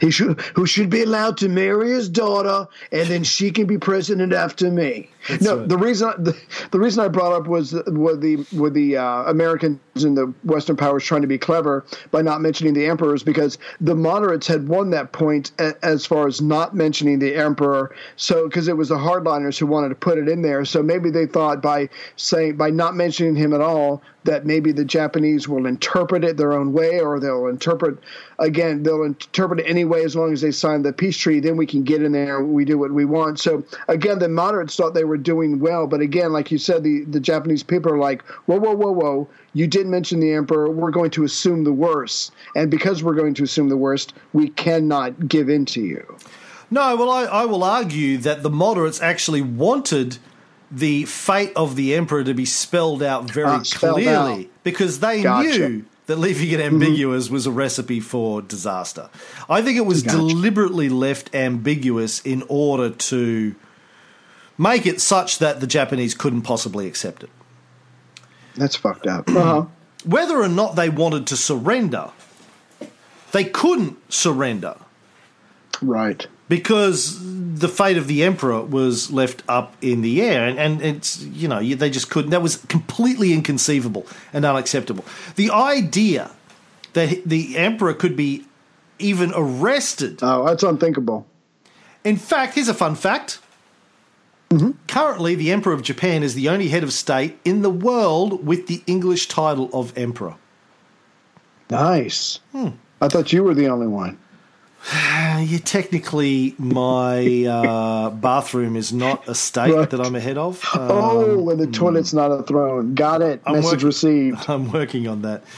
He should who should be allowed to marry his daughter, and then she can be president after me. no, right. the reason the, the reason I brought up was with the with the uh, Americans and the Western powers trying to be clever by not mentioning the emperors because the moderates had won that point a, as far as not mentioning the emperor. So because it was the hardliners who wanted to put it in there, so maybe they thought by saying by not mentioning him at all that maybe the Japanese will interpret it their own way, or they'll interpret again they'll interpret it anyway as long as they sign the peace treaty. Then we can get in there and we do what we want. So again, the moderates thought they were doing well, but again, like you said, the the Japanese people are like, whoa, whoa, whoa, whoa. You did mention the emperor. We're going to assume the worst, and because we're going to assume the worst, we cannot give in to you. No, well, I, I will argue that the moderates actually wanted the fate of the emperor to be spelled out very Ah, spelled clearly out. because they Gotcha. knew that leaving it ambiguous was a recipe for disaster. I think it was Gotcha. deliberately left ambiguous in order to make it such that the Japanese couldn't possibly accept it. That's fucked up. Uh-huh. Whether or not they wanted to surrender, they couldn't surrender Right. Because the fate of the emperor was left up in the air and, and it's you know they just couldn't that was completely inconceivable and unacceptable the idea that the emperor could be even arrested Oh, that's unthinkable. in fact here's a fun fact currently the emperor of japan is the only head of state in the world with the english title of emperor Nice. Hmm. I thought you were the only one. Yeah, technically, my uh, bathroom is not a state Right. that I'm ahead of. Uh, oh, and the toilet's not a throne. Got it. I'm Message work- received. I'm working on that.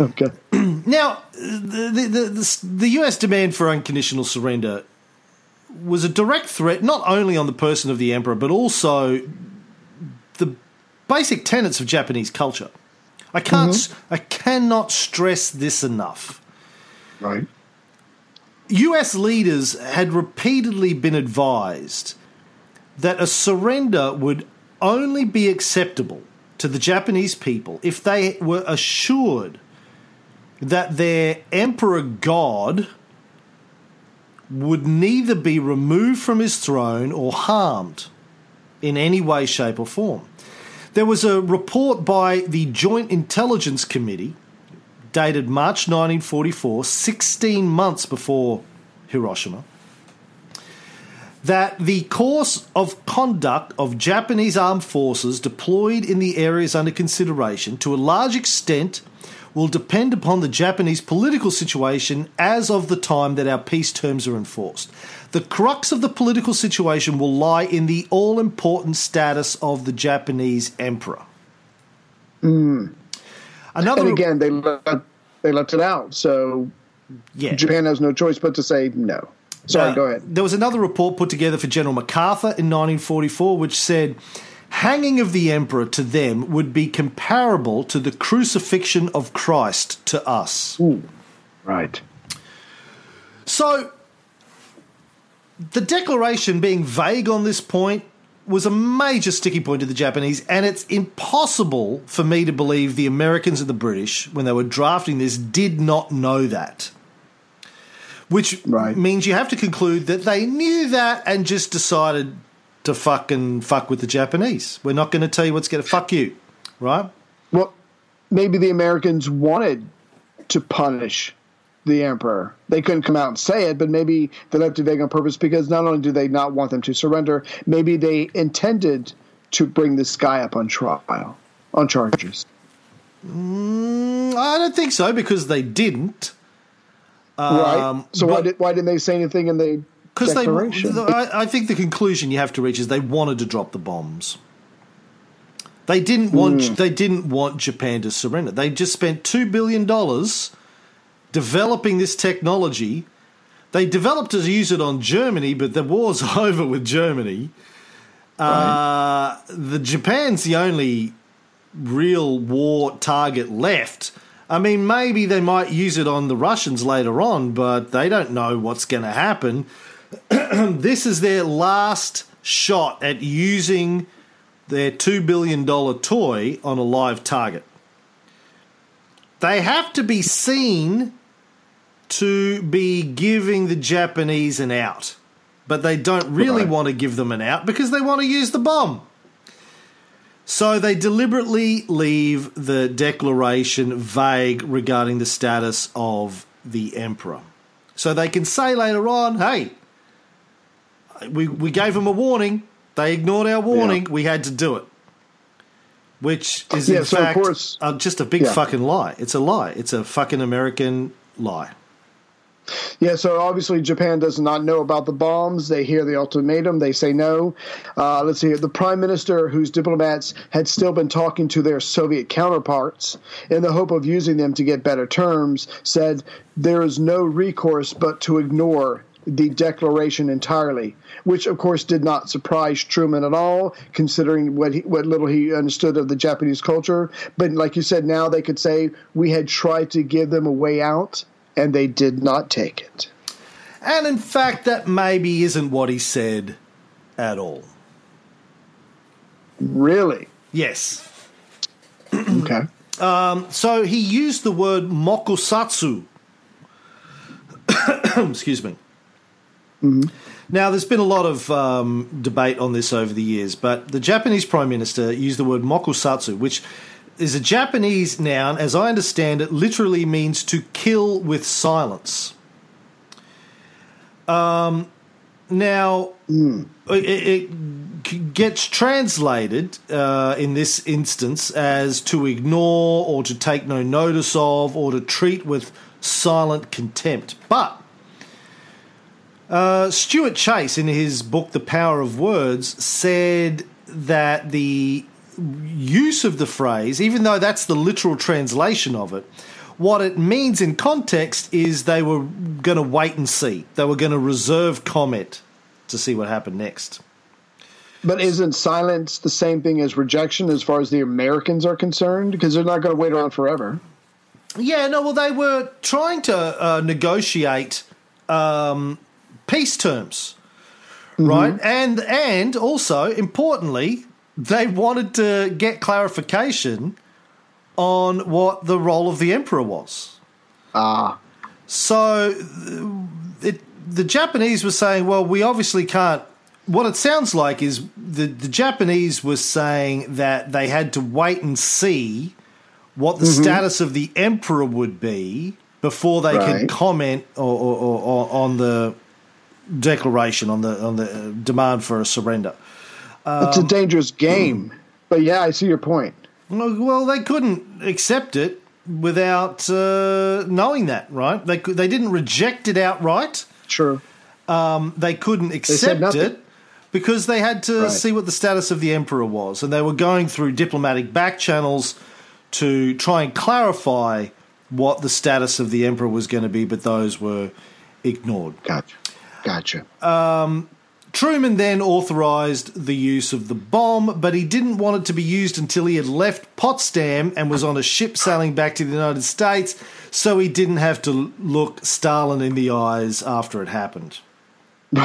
Okay. Now, the, the, the, the, the US demand for unconditional surrender was a direct threat not only on the person of the emperor, but also the basic tenets of Japanese culture. I can't, s I cannot stress this enough. Right. US leaders had repeatedly been advised that a surrender would only be acceptable to the Japanese people if they were assured that their emperor god would neither be removed from his throne or harmed in any way, shape, or form. There was a report by the Joint Intelligence Committee dated March 1944, 16 months before Hiroshima, that the course of conduct of Japanese armed forces deployed in the areas under consideration to a large extent will depend upon the Japanese political situation as of the time that our peace terms are enforced. The crux of the political situation will lie in the all important status of the Japanese emperor. Hmm. Another And again, they left, they left it out. So yeah. Japan has no choice but to say no. Sorry, Uh, go ahead. There was another report put together for General MacArthur in 1944 which said hanging of the emperor to them would be comparable to the crucifixion of Christ to us. Right. So the declaration being vague on this point was a major sticky point to the Japanese, and it's impossible for me to believe the Americans and the British, when they were drafting this, did not know that. Which Right. means you have to conclude that they knew that and just decided to fucking fuck with the Japanese. We're not going to tell you what's going to fuck you, right? Well, maybe the Americans wanted to punish the emperor. They couldn't come out and say it, but maybe they left it vague on purpose because not only do they not want them to surrender, maybe they intended to bring this guy up on trial, on charges. I don't think so because they didn't. right. Um, So why did why didn't they say anything in the Because they? I, I think the conclusion you have to reach is they wanted to drop the bombs. They didn't want. Hmm. They didn't want Japan to surrender. They just spent two billion dollars developing this technology. They developed to use it on Germany, but the war's over with Germany. Uh, the Japan's the only real war target left. I mean, maybe they might use it on the Russians later on, but they don't know what's going to happen. this is their last shot at using their $2 billion toy on a live target. They have to be seen to be giving the Japanese an out, but they don't really Right. want to give them an out because they want to use the bomb. So they deliberately leave the declaration vague regarding the status of the emperor. So they can say later on, hey, we, we gave them a warning. They ignored our warning. We had to do it. Which is, Yeah, in so of fact, course- uh, just a big Yeah. fucking lie. It's a lie. It's a fucking American lie. Yeah, so obviously Japan does not know about the bombs. They hear the ultimatum, they say no. Uh, let's see here. The prime minister, whose diplomats had still been talking to their Soviet counterparts in the hope of using them to get better terms, said there is no recourse but to ignore the declaration entirely, which of course did not surprise Truman at all, considering what he, what little he understood of the Japanese culture. But like you said, now they could say we had tried to give them a way out, and they did not take it. And in fact, that maybe isn't what he said at all. Really? Yes. Okay. So he used the word mokusatsu. Excuse me. Now, there's been a lot of um, debate on this over the years, but the Japanese Prime Minister used the word mokusatsu, which is a Japanese noun, as I understand it, literally means to kill with silence. Um, now, it, it gets translated uh, in this instance as to ignore or to take no notice of or to treat with silent contempt. But uh, Stuart Chase, in his book The Power of Words, said that the use of the phrase, even though that's the literal translation of it, what it means in context is they were going to wait and see. They were going to reserve comment to see what happened next. But isn't silence the same thing as rejection as far as the Americans are concerned? Because they're not going to wait around forever. Yeah, no, well, they were trying to uh, negotiate um, peace terms, right? And and also importantly, they wanted to get clarification on what the role of the emperor was. Ah, So it, the Japanese were saying, well, we obviously can't. What it sounds like is the, the Japanese were saying that they had to wait and see what the status of the emperor would be before they Right. could comment or, or, or, or on the declaration on the on the uh, demand for a surrender. It's a um, dangerous game. Hmm. But yeah, I see your point. Well, well, they couldn't accept it without uh, knowing that, right? They they didn't reject it outright. True. Um, they couldn't accept nothing. it because they had to Right. see what the status of the emperor was, and they were going through diplomatic back channels to try and clarify what the status of the emperor was going to be, but those were ignored. Gotcha. Gotcha. Um, Truman then authorized the use of the bomb, but he didn't want it to be used until he had left Potsdam and was on a ship sailing back to the United States, so he didn't have to look Stalin in the eyes after it happened.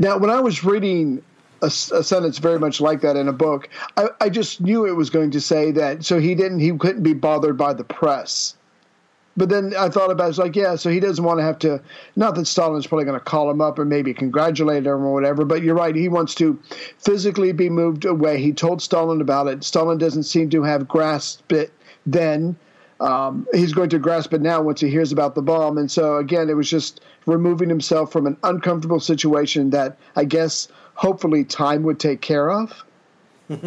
Now, when I was reading a sentence very much like that in a book, I, I just knew it was going to say that. So he didn't, he couldn't be bothered by the press. But then I thought about it, it's like, yeah, so he doesn't want to have to. Not that Stalin's probably going to call him up and maybe congratulate him or whatever, but you're right. He wants to physically be moved away. He told Stalin about it. Stalin doesn't seem to have grasped it then. Um, he's going to grasp it now once he hears about the bomb. And so, again, it was just removing himself from an uncomfortable situation that I guess hopefully time would take care of.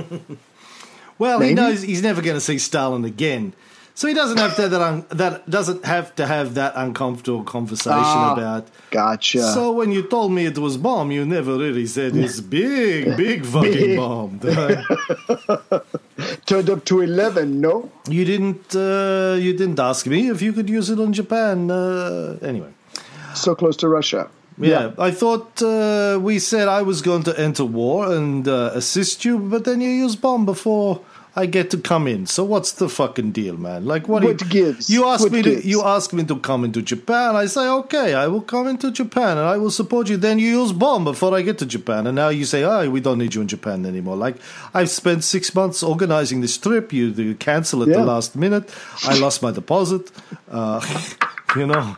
Well, he knows he's never going to see Stalin again, so he doesn't have to that un, that doesn't have to have that uncomfortable conversation Ah, about. Gotcha. So when you told me it was bomb, you never really said it's big, big fucking Big. bomb. Turned up to 11, no? you didn't uh, you didn't ask me if you could use it on Japan. Uh, anyway, So close to Russia. yeah, I thought uh, we said I was going to enter war and uh, assist you, but then you use bomb before. I get to come in. So what's the fucking deal, man? Like what? What you, gives? You ask What me to. You ask me to come into Japan. I say okay. I will come into Japan and I will support you. Then you use bomb before I get to Japan, and now you say, "Oh, we don't need you in Japan anymore." Like I've spent six months organizing this trip. You, you cancel at the last minute. I lost my deposit. Uh, you know.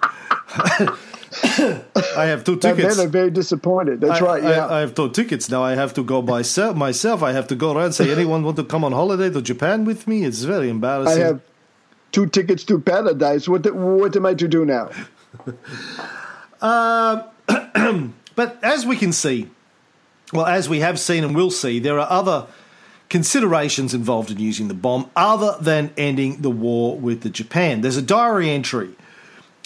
I have two And tickets. then they're very disappointed. That's I, right, I- yeah. I, have two tickets now. I have to go by se- myself. I have to go around say, anyone want to come on holiday to Japan with me? It's very embarrassing. I have two tickets to paradise. What the, what am I to do now? Um, but as we can see, well, as we have seen and will see, there are other considerations involved in using the bomb other than ending the war with the Japan. There's a diary entry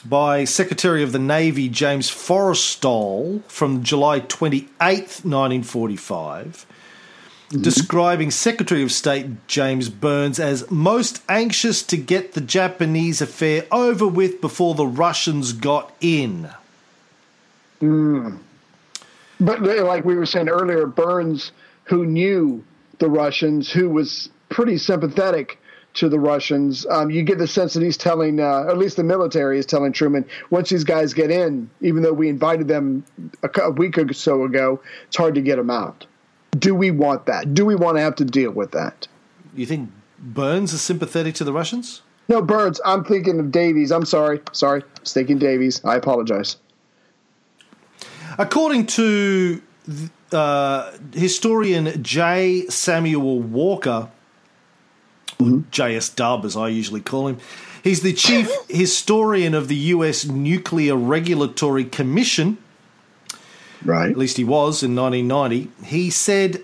by Secretary of the Navy James Forrestal from July 28th, 1945, describing Secretary of State James Byrnes as most anxious to get the Japanese affair over with before the Russians got in. Hmm. But like we were saying earlier, Byrnes, who knew the Russians, who was pretty sympathetic to the Russians, um, you get the sense that he's telling, uh, at least the military is telling Truman, once these guys get in, even though we invited them a, a week or so ago, it's hard to get them out. Do we want that? Do we want to have to deal with that? You think Byrnes is sympathetic to the Russians? No, Byrnes. I'm thinking of Davies. I'm sorry. Sorry. I was thinking Davies. I apologize. According to uh, historian J. Samuel Walker, Mm-hmm. JS Dub as I usually call him, he's the chief historian of the U.S. Nuclear Regulatory Commission. Right. At least he was in 1990. He said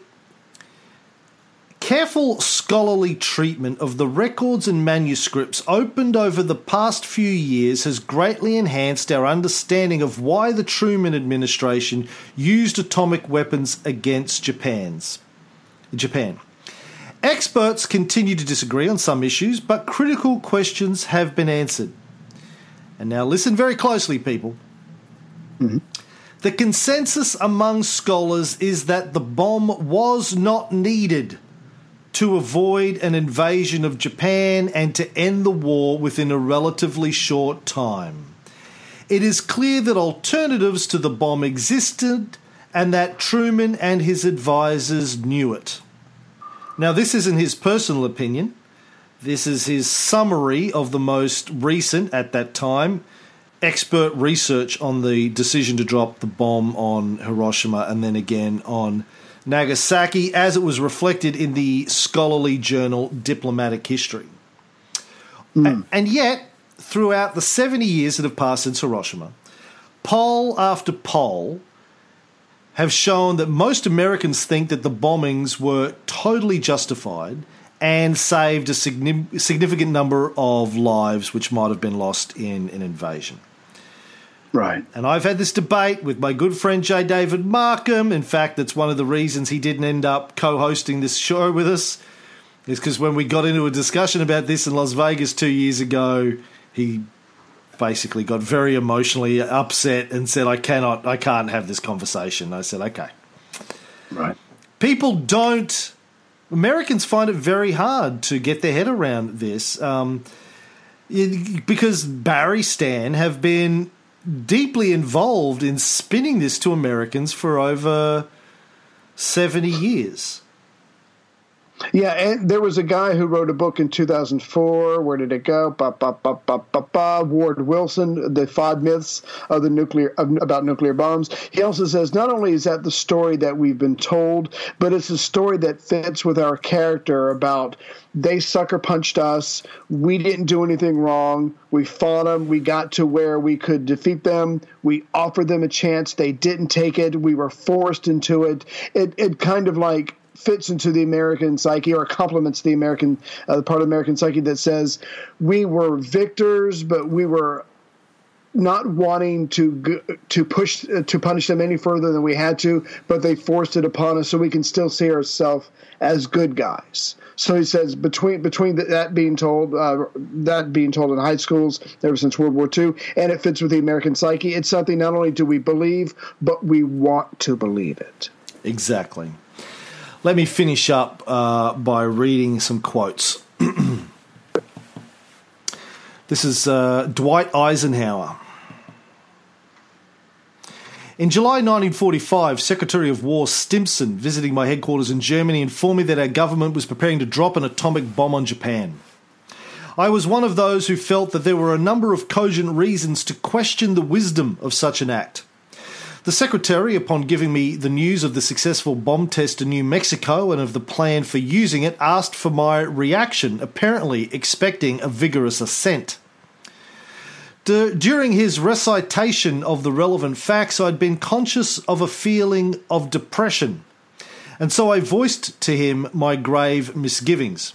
Careful scholarly treatment of the records and manuscripts opened over the past few years has greatly enhanced our understanding of why the Truman administration used atomic weapons against Japan's Japan. Experts continue to disagree on some issues, but critical questions have been answered. And now listen very closely, people. Mm-hmm. The consensus among scholars is that the bomb was not needed to avoid an invasion of Japan and to end the war within a relatively short time. It is clear that alternatives to the bomb existed and that Truman and his advisors knew it. Now, this isn't his personal opinion. This is his summary of the most recent, at that time, expert research on the decision to drop the bomb on Hiroshima and then again on Nagasaki, as it was reflected in the scholarly journal Diplomatic History. Hmm. A- And yet, throughout the 70 years that have passed since Hiroshima, poll after poll have shown that most Americans think that the bombings were totally justified and saved a significant number of lives which might have been lost in an invasion. Right. And I've had this debate with my good friend J. David Markham. In fact, that's one of the reasons he didn't end up co hosting this show with us, is because when we got into a discussion about this in Las Vegas two years ago, he basically got very emotionally upset and said, I cannot, I can't have this conversation. I said, okay. Right. People don't, Americans find it very hard to get their head around this um, because Barry Stan have been deeply involved in spinning this to Americans for over 70 years. Yeah, and there was a guy who wrote a book in 2004. Where did it go? Ba, ba, ba, ba, ba, ba. Ward Wilson, the five myths of the nuclear of, about nuclear bombs. He also says not only is that the story that we've been told, but it's a story that fits with our character about they sucker punched us. We didn't do anything wrong. We fought them. We got to where we could defeat them. We offered them a chance. They didn't take it. We were forced into it. It it kind of like fits into the American psyche or complements the American uh, part of American psyche that says we were victors, but we were not wanting to to push to punish them any further than we had to, but they forced it upon us, so we can still see ourselves as good guys. So he says between between that being told uh, that being told in high schools ever since World War II, and it fits with the American psyche. It's something not only do we believe, but we want to believe it. Exactly. Let me finish up uh, by reading some quotes. this is uh, Dwight Eisenhower. In July 1945, Secretary of War Stimson, visiting my headquarters in Germany, informed me that our government was preparing to drop an atomic bomb on Japan. I was one of those who felt that there were a number of cogent reasons to question the wisdom of such an act. The secretary, upon giving me the news of the successful bomb test in New Mexico and of the plan for using it, asked for my reaction, apparently expecting a vigorous assent. D- during his recitation of the relevant facts, I'd been conscious of a feeling of depression, and so I voiced to him my grave misgivings.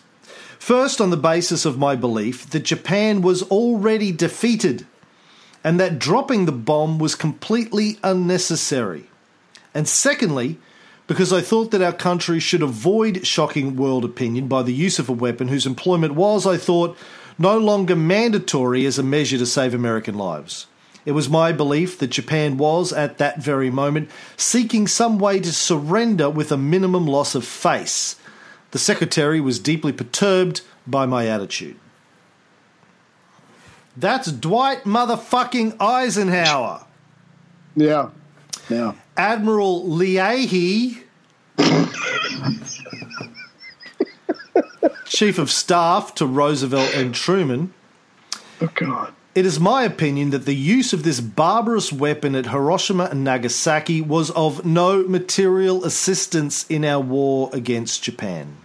First, on the basis of my belief that Japan was already defeated and that dropping the bomb was completely unnecessary. And secondly, because I thought that our country should avoid shocking world opinion by the use of a weapon whose employment was, I thought, no longer mandatory as a measure to save American lives. It was my belief that Japan was, at that very moment, seeking some way to surrender with a minimum loss of face. The secretary was deeply perturbed by my attitude. That's Dwight motherfucking Eisenhower. Yeah. Yeah. Admiral Leahy, Chief of Staff to Roosevelt and Truman. Oh, God. It is my opinion that the use of this barbarous weapon at Hiroshima and Nagasaki was of no material assistance in our war against Japan.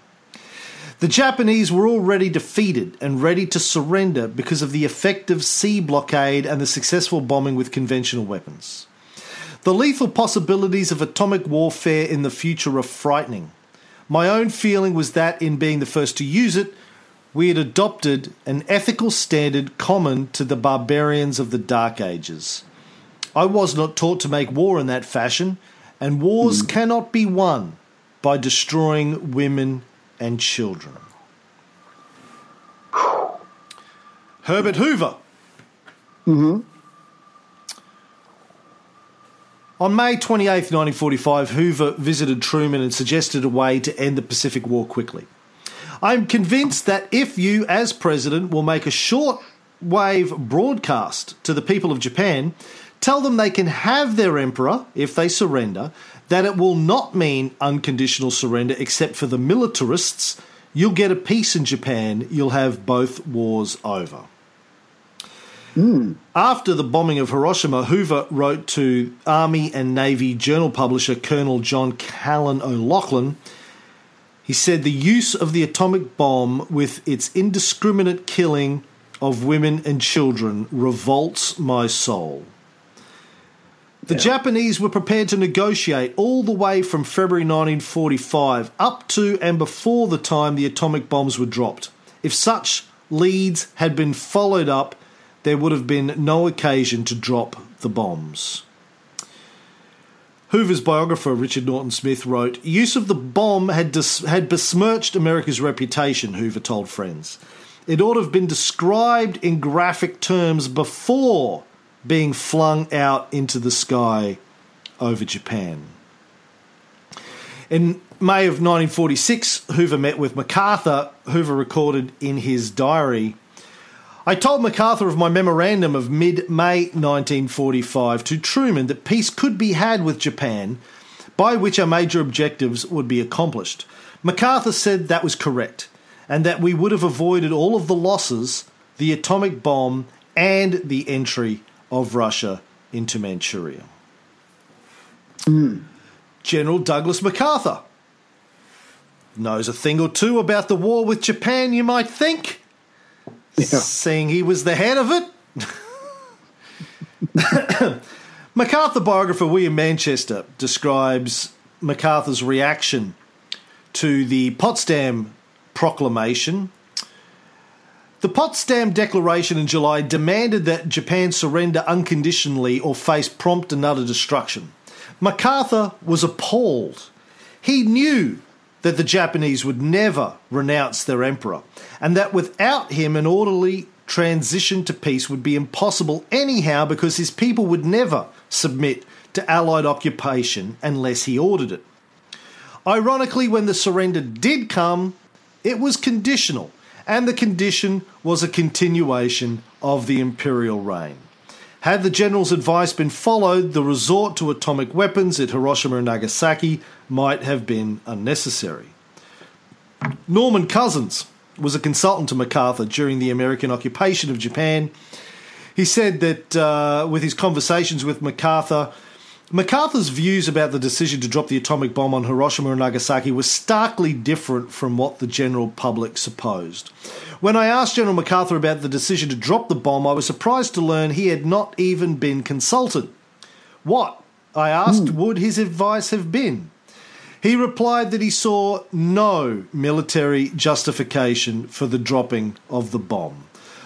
The Japanese were already defeated and ready to surrender because of the effective sea blockade and the successful bombing with conventional weapons. The lethal possibilities of atomic warfare in the future are frightening. My own feeling was that in being the first to use it, we had adopted an ethical standard common to the barbarians of the Dark Ages. I was not taught to make war in that fashion, and wars hmm. cannot be won by destroying women and children. Herbert Hoover. Mm-hmm. On May 28, 1945, Hoover visited Truman and suggested a way to end the Pacific War quickly. I'm convinced that if you, as president, will make a short wave broadcast to the people of Japan, tell them they can have their emperor if they surrender, that it will not mean unconditional surrender except for the militarists, you'll get a peace in Japan, you'll have both wars over. Hmm. After the bombing of Hiroshima, Hoover wrote to Army and Navy journal publisher Colonel John Callan O'Loughlin. He said the use of the atomic bomb with its indiscriminate killing of women and children revolts my soul. The Japanese were prepared to negotiate all the way from February 1945 up to and before the time the atomic bombs were dropped. If such leads had been followed up, there would have been no occasion to drop the bombs. Hoover's biographer Richard Norton Smith wrote, "Use of the bomb had dis- had besmirched America's reputation." Hoover told friends, "It ought to have been described in graphic terms before being flung out into the sky over Japan." In May of 1946, Hoover met with MacArthur. Hoover recorded in his diary. I told MacArthur of my memorandum of mid May 1945 to Truman that peace could be had with Japan, by which our major objectives would be accomplished. MacArthur said that was correct, and that we would have avoided all of the losses, the atomic bomb, and the entry of Russia into Manchuria. Hmm. General Douglas MacArthur knows a thing or two about the war with Japan, you might think seeing he was the head of it. MacArthur biographer William Manchester describes MacArthur's reaction to the Potsdam Proclamation. The Potsdam Declaration in July demanded that Japan surrender unconditionally or face prompt and utter destruction. MacArthur was appalled. He knew that the Japanese would never renounce their emperor, and that without him an orderly transition to peace would be impossible anyhow because his people would never submit to Allied occupation unless he ordered it. Ironically, when the surrender did come, it was conditional, and the condition was a continuation of the imperial reign. Had the general's advice been followed, the resort to atomic weapons at Hiroshima and Nagasaki might have been unnecessary. Norman Cousins was a consultant to MacArthur during the American occupation of Japan. He said that uh, with his conversations with MacArthur, MacArthur's views about the decision to drop the atomic bomb on Hiroshima and Nagasaki were starkly different from what the general public supposed. When I asked General MacArthur about the decision to drop the bomb, I was surprised to learn he had not even been consulted. What, I asked, hmm. would his advice have been? He replied that he saw no military justification for the dropping of the bomb.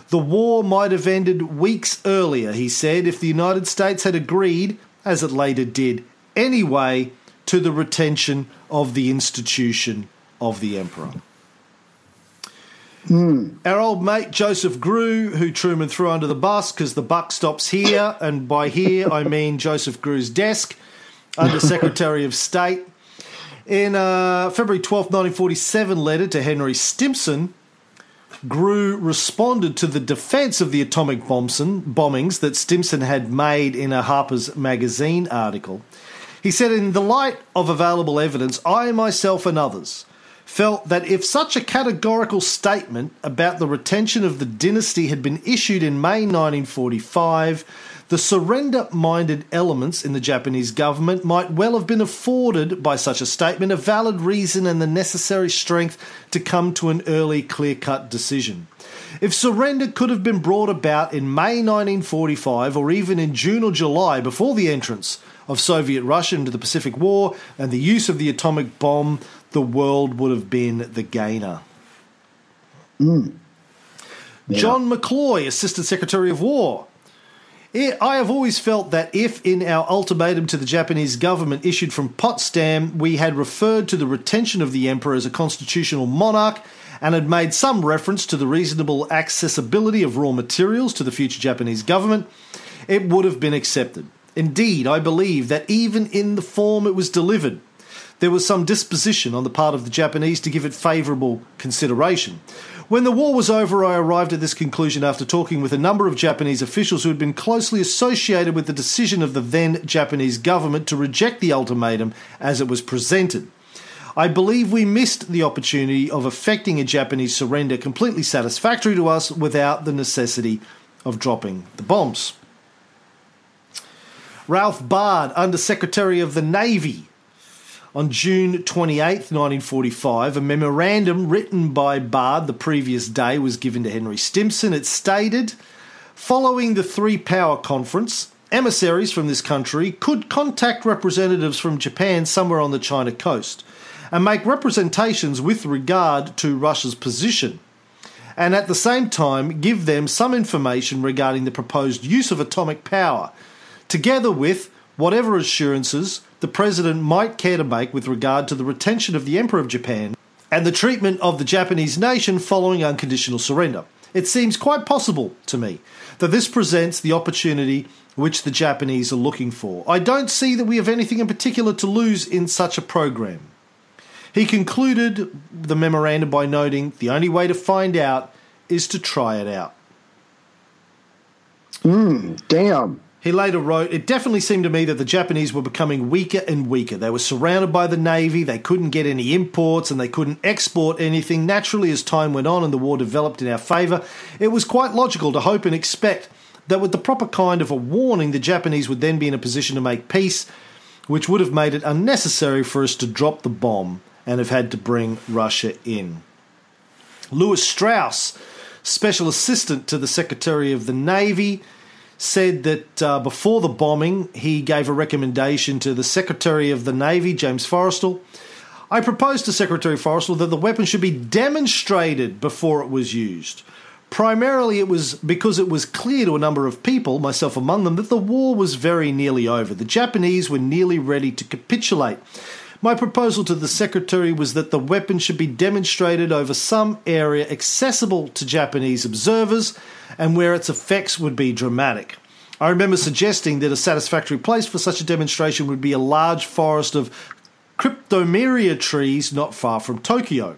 The war might have ended weeks earlier, he said, if the United States had agreed, as it later did anyway, to the retention of the institution of the emperor. Hmm. Our old mate Joseph Grew, who Truman threw under the bus because the buck stops here, and by here I mean Joseph Grew's desk, under Secretary of State. In a February 12, 1947 letter to Henry Stimson, Grew responded to the defense of the atomic bombings that Stimson had made in a Harper's Magazine article. He said, In the light of available evidence, I myself and others felt that if such a categorical statement about the retention of the dynasty had been issued in May 1945, the surrender minded elements in the Japanese government might well have been afforded by such a statement a valid reason and the necessary strength to come to an early clear cut decision. If surrender could have been brought about in May 1945 or even in June or July before the entrance of Soviet Russia into the Pacific War and the use of the atomic bomb, the world would have been the gainer. Hmm. John McCloy, Assistant Secretary of War. Eh, I have always felt that if in our ultimatum to the Japanese government issued from Potsdam we had referred to the retention of the emperor as a constitutional monarch and had made some reference to the reasonable accessibility of raw materials to the future Japanese government, it would have been accepted. Indeed, I believe that even in the form it was delivered, there was some disposition on the part of the Japanese to give it favourable consideration. When the war was over, I arrived at this conclusion after talking with a number of Japanese officials who had been closely associated with the decision of the then Japanese government to reject the ultimatum as it was presented. I believe we missed the opportunity of effecting a Japanese surrender completely satisfactory to us without the necessity of dropping the bombs. Ralph Bard, Under Secretary of the Navy, on June 28, 1945, a memorandum written by Bard the previous day was given to Henry Stimson. It stated Following the Three Power Conference, emissaries from this country could contact representatives from Japan somewhere on the China coast and make representations with regard to Russia's position, and at the same time give them some information regarding the proposed use of atomic power, together with whatever assurances the President might care to make with regard to the retention of the Emperor of Japan and the treatment of the Japanese nation following unconditional surrender. It seems quite possible to me that this presents the opportunity which the Japanese are looking for. I don't see that we have anything in particular to lose in such a program. He concluded the memorandum by noting the only way to find out is to try it out. Hmm, damn. He later wrote, It definitely seemed to me that the Japanese were becoming weaker and weaker. They were surrounded by the Navy, they couldn't get any imports, and they couldn't export anything. Naturally, as time went on and the war developed in our favour, it was quite logical to hope and expect that with the proper kind of a warning, the Japanese would then be in a position to make peace, which would have made it unnecessary for us to drop the bomb and have had to bring Russia in. Lewis Strauss, Special Assistant to the Secretary of the Navy, said that uh, before the bombing, he gave a recommendation to the Secretary of the Navy, James Forrestal. I proposed to Secretary Forrestal that the weapon should be demonstrated before it was used. Primarily, it was because it was clear to a number of people, myself among them, that the war was very nearly over. The Japanese were nearly ready to capitulate. My proposal to the Secretary was that the weapon should be demonstrated over some area accessible to Japanese observers and where its effects would be dramatic. I remember suggesting that a satisfactory place for such a demonstration would be a large forest of cryptomeria trees not far from Tokyo.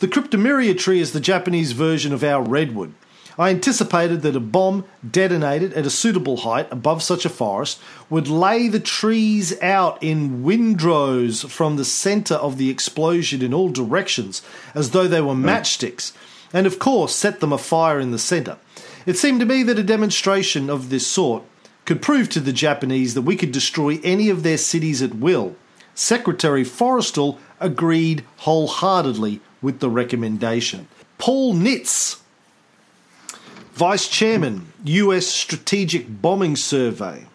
The cryptomeria tree is the Japanese version of our redwood. I anticipated that a bomb detonated at a suitable height above such a forest would lay the trees out in windrows from the centre of the explosion in all directions, as though they were hmm. matchsticks, and of course set them afire in the centre. It seemed to me that a demonstration of this sort could prove to the Japanese that we could destroy any of their cities at will. Secretary Forrestal agreed wholeheartedly with the recommendation. Paul Nitze, Vice Chairman, US Strategic Bombing Survey.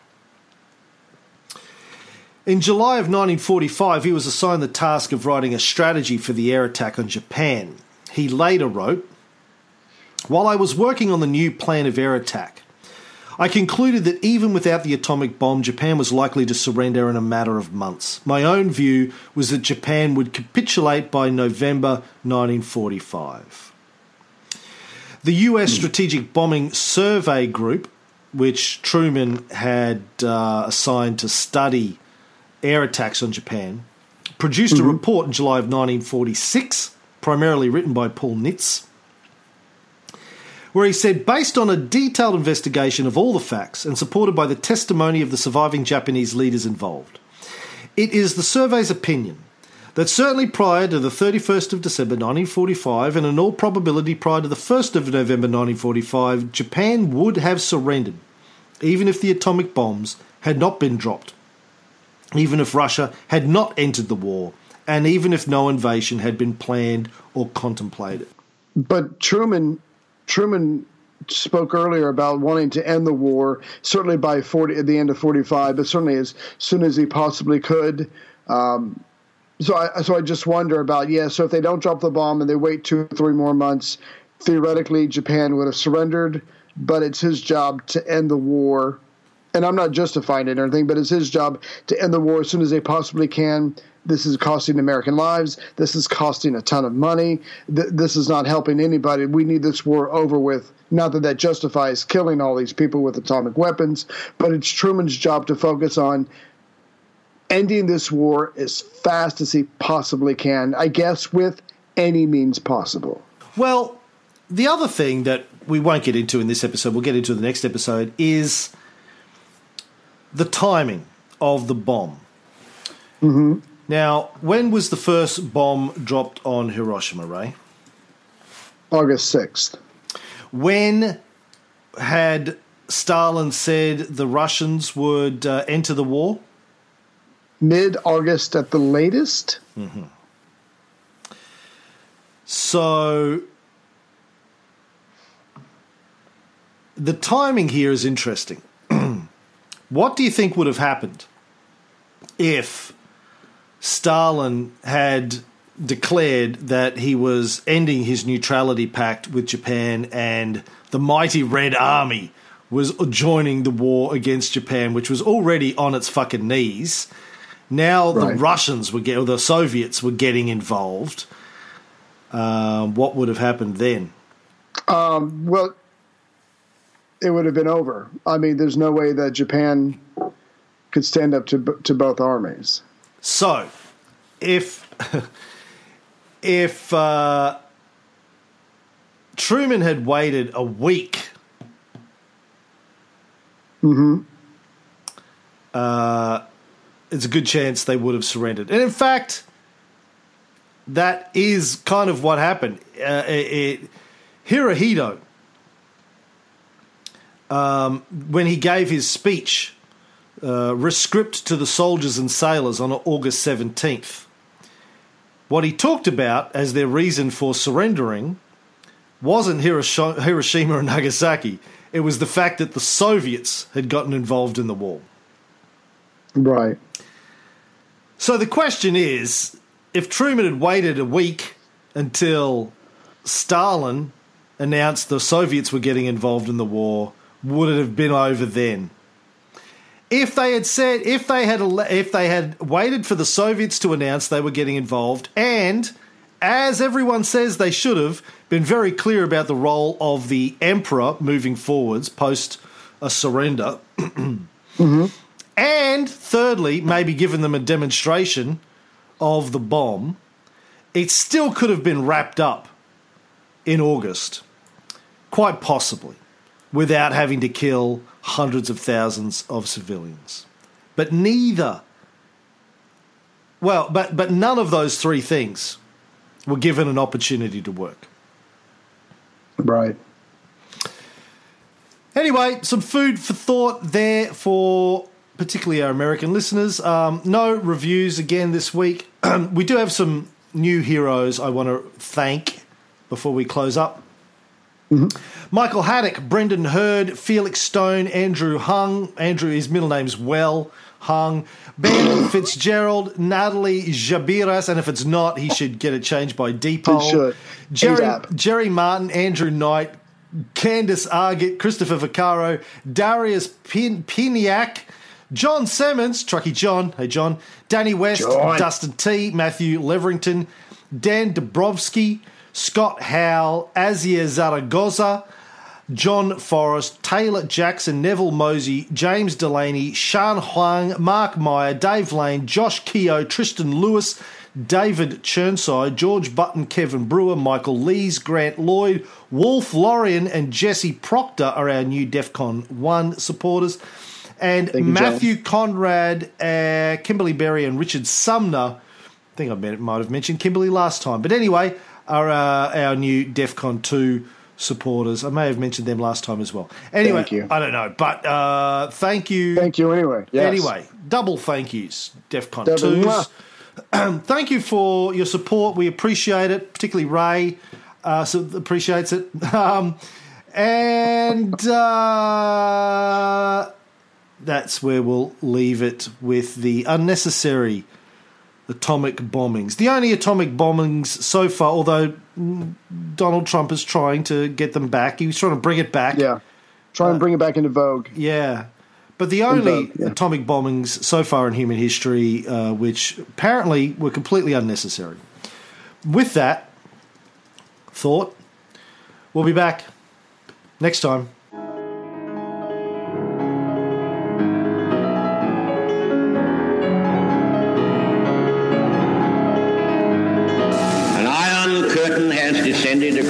In July of 1945, he was assigned the task of writing a strategy for the air attack on Japan. He later wrote, While I was working on the new plan of air attack, I concluded that even without the atomic bomb, Japan was likely to surrender in a matter of months. My own view was that Japan would capitulate by November 1945. The US Strategic Bombing Survey Group, which Truman had uh, assigned to study air attacks on Japan, produced a report in July of 1946, primarily written by Paul Nitze, where he said, based on a detailed investigation of all the facts and supported by the testimony of the surviving Japanese leaders involved, it is the survey's opinion that certainly prior to the 31st of December 1945 and in all probability prior to the 1st of November 1945, Japan would have surrendered, even if the atomic bombs had not been dropped, even if Russia had not entered the war, and even if no invasion had been planned or contemplated. But Truman, Truman spoke earlier about wanting to end the war, certainly by 40 at the end of 45, but certainly as soon as he possibly could. Um, so I so I just wonder about yeah. So if they don't drop the bomb and they wait two or three more months, theoretically Japan would have surrendered. But it's his job to end the war, and I'm not justifying it or anything. But it's his job to end the war as soon as they possibly can. This is costing American lives. This is costing a ton of money. Th- this is not helping anybody. We need this war over with. Not that that justifies killing all these people with atomic weapons, but it's Truman's job to focus on ending this war as fast as he possibly can, I guess, with any means possible. Well, the other thing that we won't get into in this episode, we'll get into in the next episode, is the timing of the bomb. Mm-hmm. Now, when was the first bomb dropped on Hiroshima, Ray? August 6th. When had Stalin said the Russians would uh, enter the war? Mid August at the latest. Mm-hmm. So the timing here is interesting. what do you think would have happened if Stalin had declared that he was ending his neutrality pact with Japan and the mighty Red Army was joining the war against Japan, which was already on its fucking knees? Now the Russians were get, or the Soviets were getting involved. Um, what would have happened then? Well, it would have been over. I mean, there's no way that Japan could stand up to to both armies. So, if if uh, Truman had waited a week, uh, it's a good chance they would have surrendered. And in fact, that is kind of what happened. Uh, it, it, Hirohito, um, when he gave his speech uh, rescript to the soldiers and sailors on August 17th. What he talked about as their reason for surrendering wasn't Hiroshima and Nagasaki. It was the fact that the Soviets had gotten involved in the war. Right. So the question is if Truman had waited a week until Stalin announced the Soviets were getting involved in the war, would it have been over then? If they had said, if they had, if they had waited for the Soviets to announce they were getting involved, and as everyone says they should have been very clear about the role of the emperor moving forwards post a surrender, mm-hmm. And thirdly, maybe given them a demonstration of the bomb, it still could have been wrapped up in August, quite possibly, without having to kill hundreds of thousands of civilians. But neither, well, but, but none of those three things were given an opportunity to work. Right. Anyway, some food for thought there for particularly our American listeners. Um, no reviews again this week. we do have some new heroes I want to thank before we close up. Michael Haddock, Brendan Hurd, Felix Stone, Andrew Hung. Andrew, his middle name's Well Hung. Ben Fitzgerald, Natalie Jabiras, and if it's not, he should get it changed by deed poll. Jerry, Jerry Martin, Andrew Knight, Candice Argett, Christopher Vaccaro, Darius Pin- Piniak, John Simmons, Trucky John, hey John, Danny West, John. Dustin T, Matthew Leverington, Dan Dabrowski, Scott Howell, Azia Zaragoza, John Forrest, Taylor Jackson, Neville Mosey, James Delaney, Shan Huang, Mark Meyer, Dave Lane, Josh Keogh, Tristan Lewis, David Churnside, George Button, Kevin Brewer, Michael Lees, Grant Lloyd, Wolf Lorian, and Jesse Proctor are our new DEFCON 1 supporters. And you, Matthew Conrad, uh, Kimberly Berry, and Richard Sumner, I think I might have mentioned Kimberly last time. But anyway, are uh, our new DEFCON 2 supporters. I may have mentioned them last time as well. Anyway, Thank you. I don't know. But uh, thank you. Thank you anyway. Yes. Anyway, double thank yous, DEFCON Double 2s. thank you for your support. We appreciate it, particularly Ray uh, so appreciates it. Um, and uh, that's where we'll leave it with the unnecessary atomic bombings. The only atomic bombings so far, although Donald Trump is trying to get them back, he was trying to bring it back. Yeah. Try and bring it back into vogue. Yeah. But the only vogue, yeah. atomic bombings so far in human history, uh, which apparently were completely unnecessary. With that thought, we'll be back next time.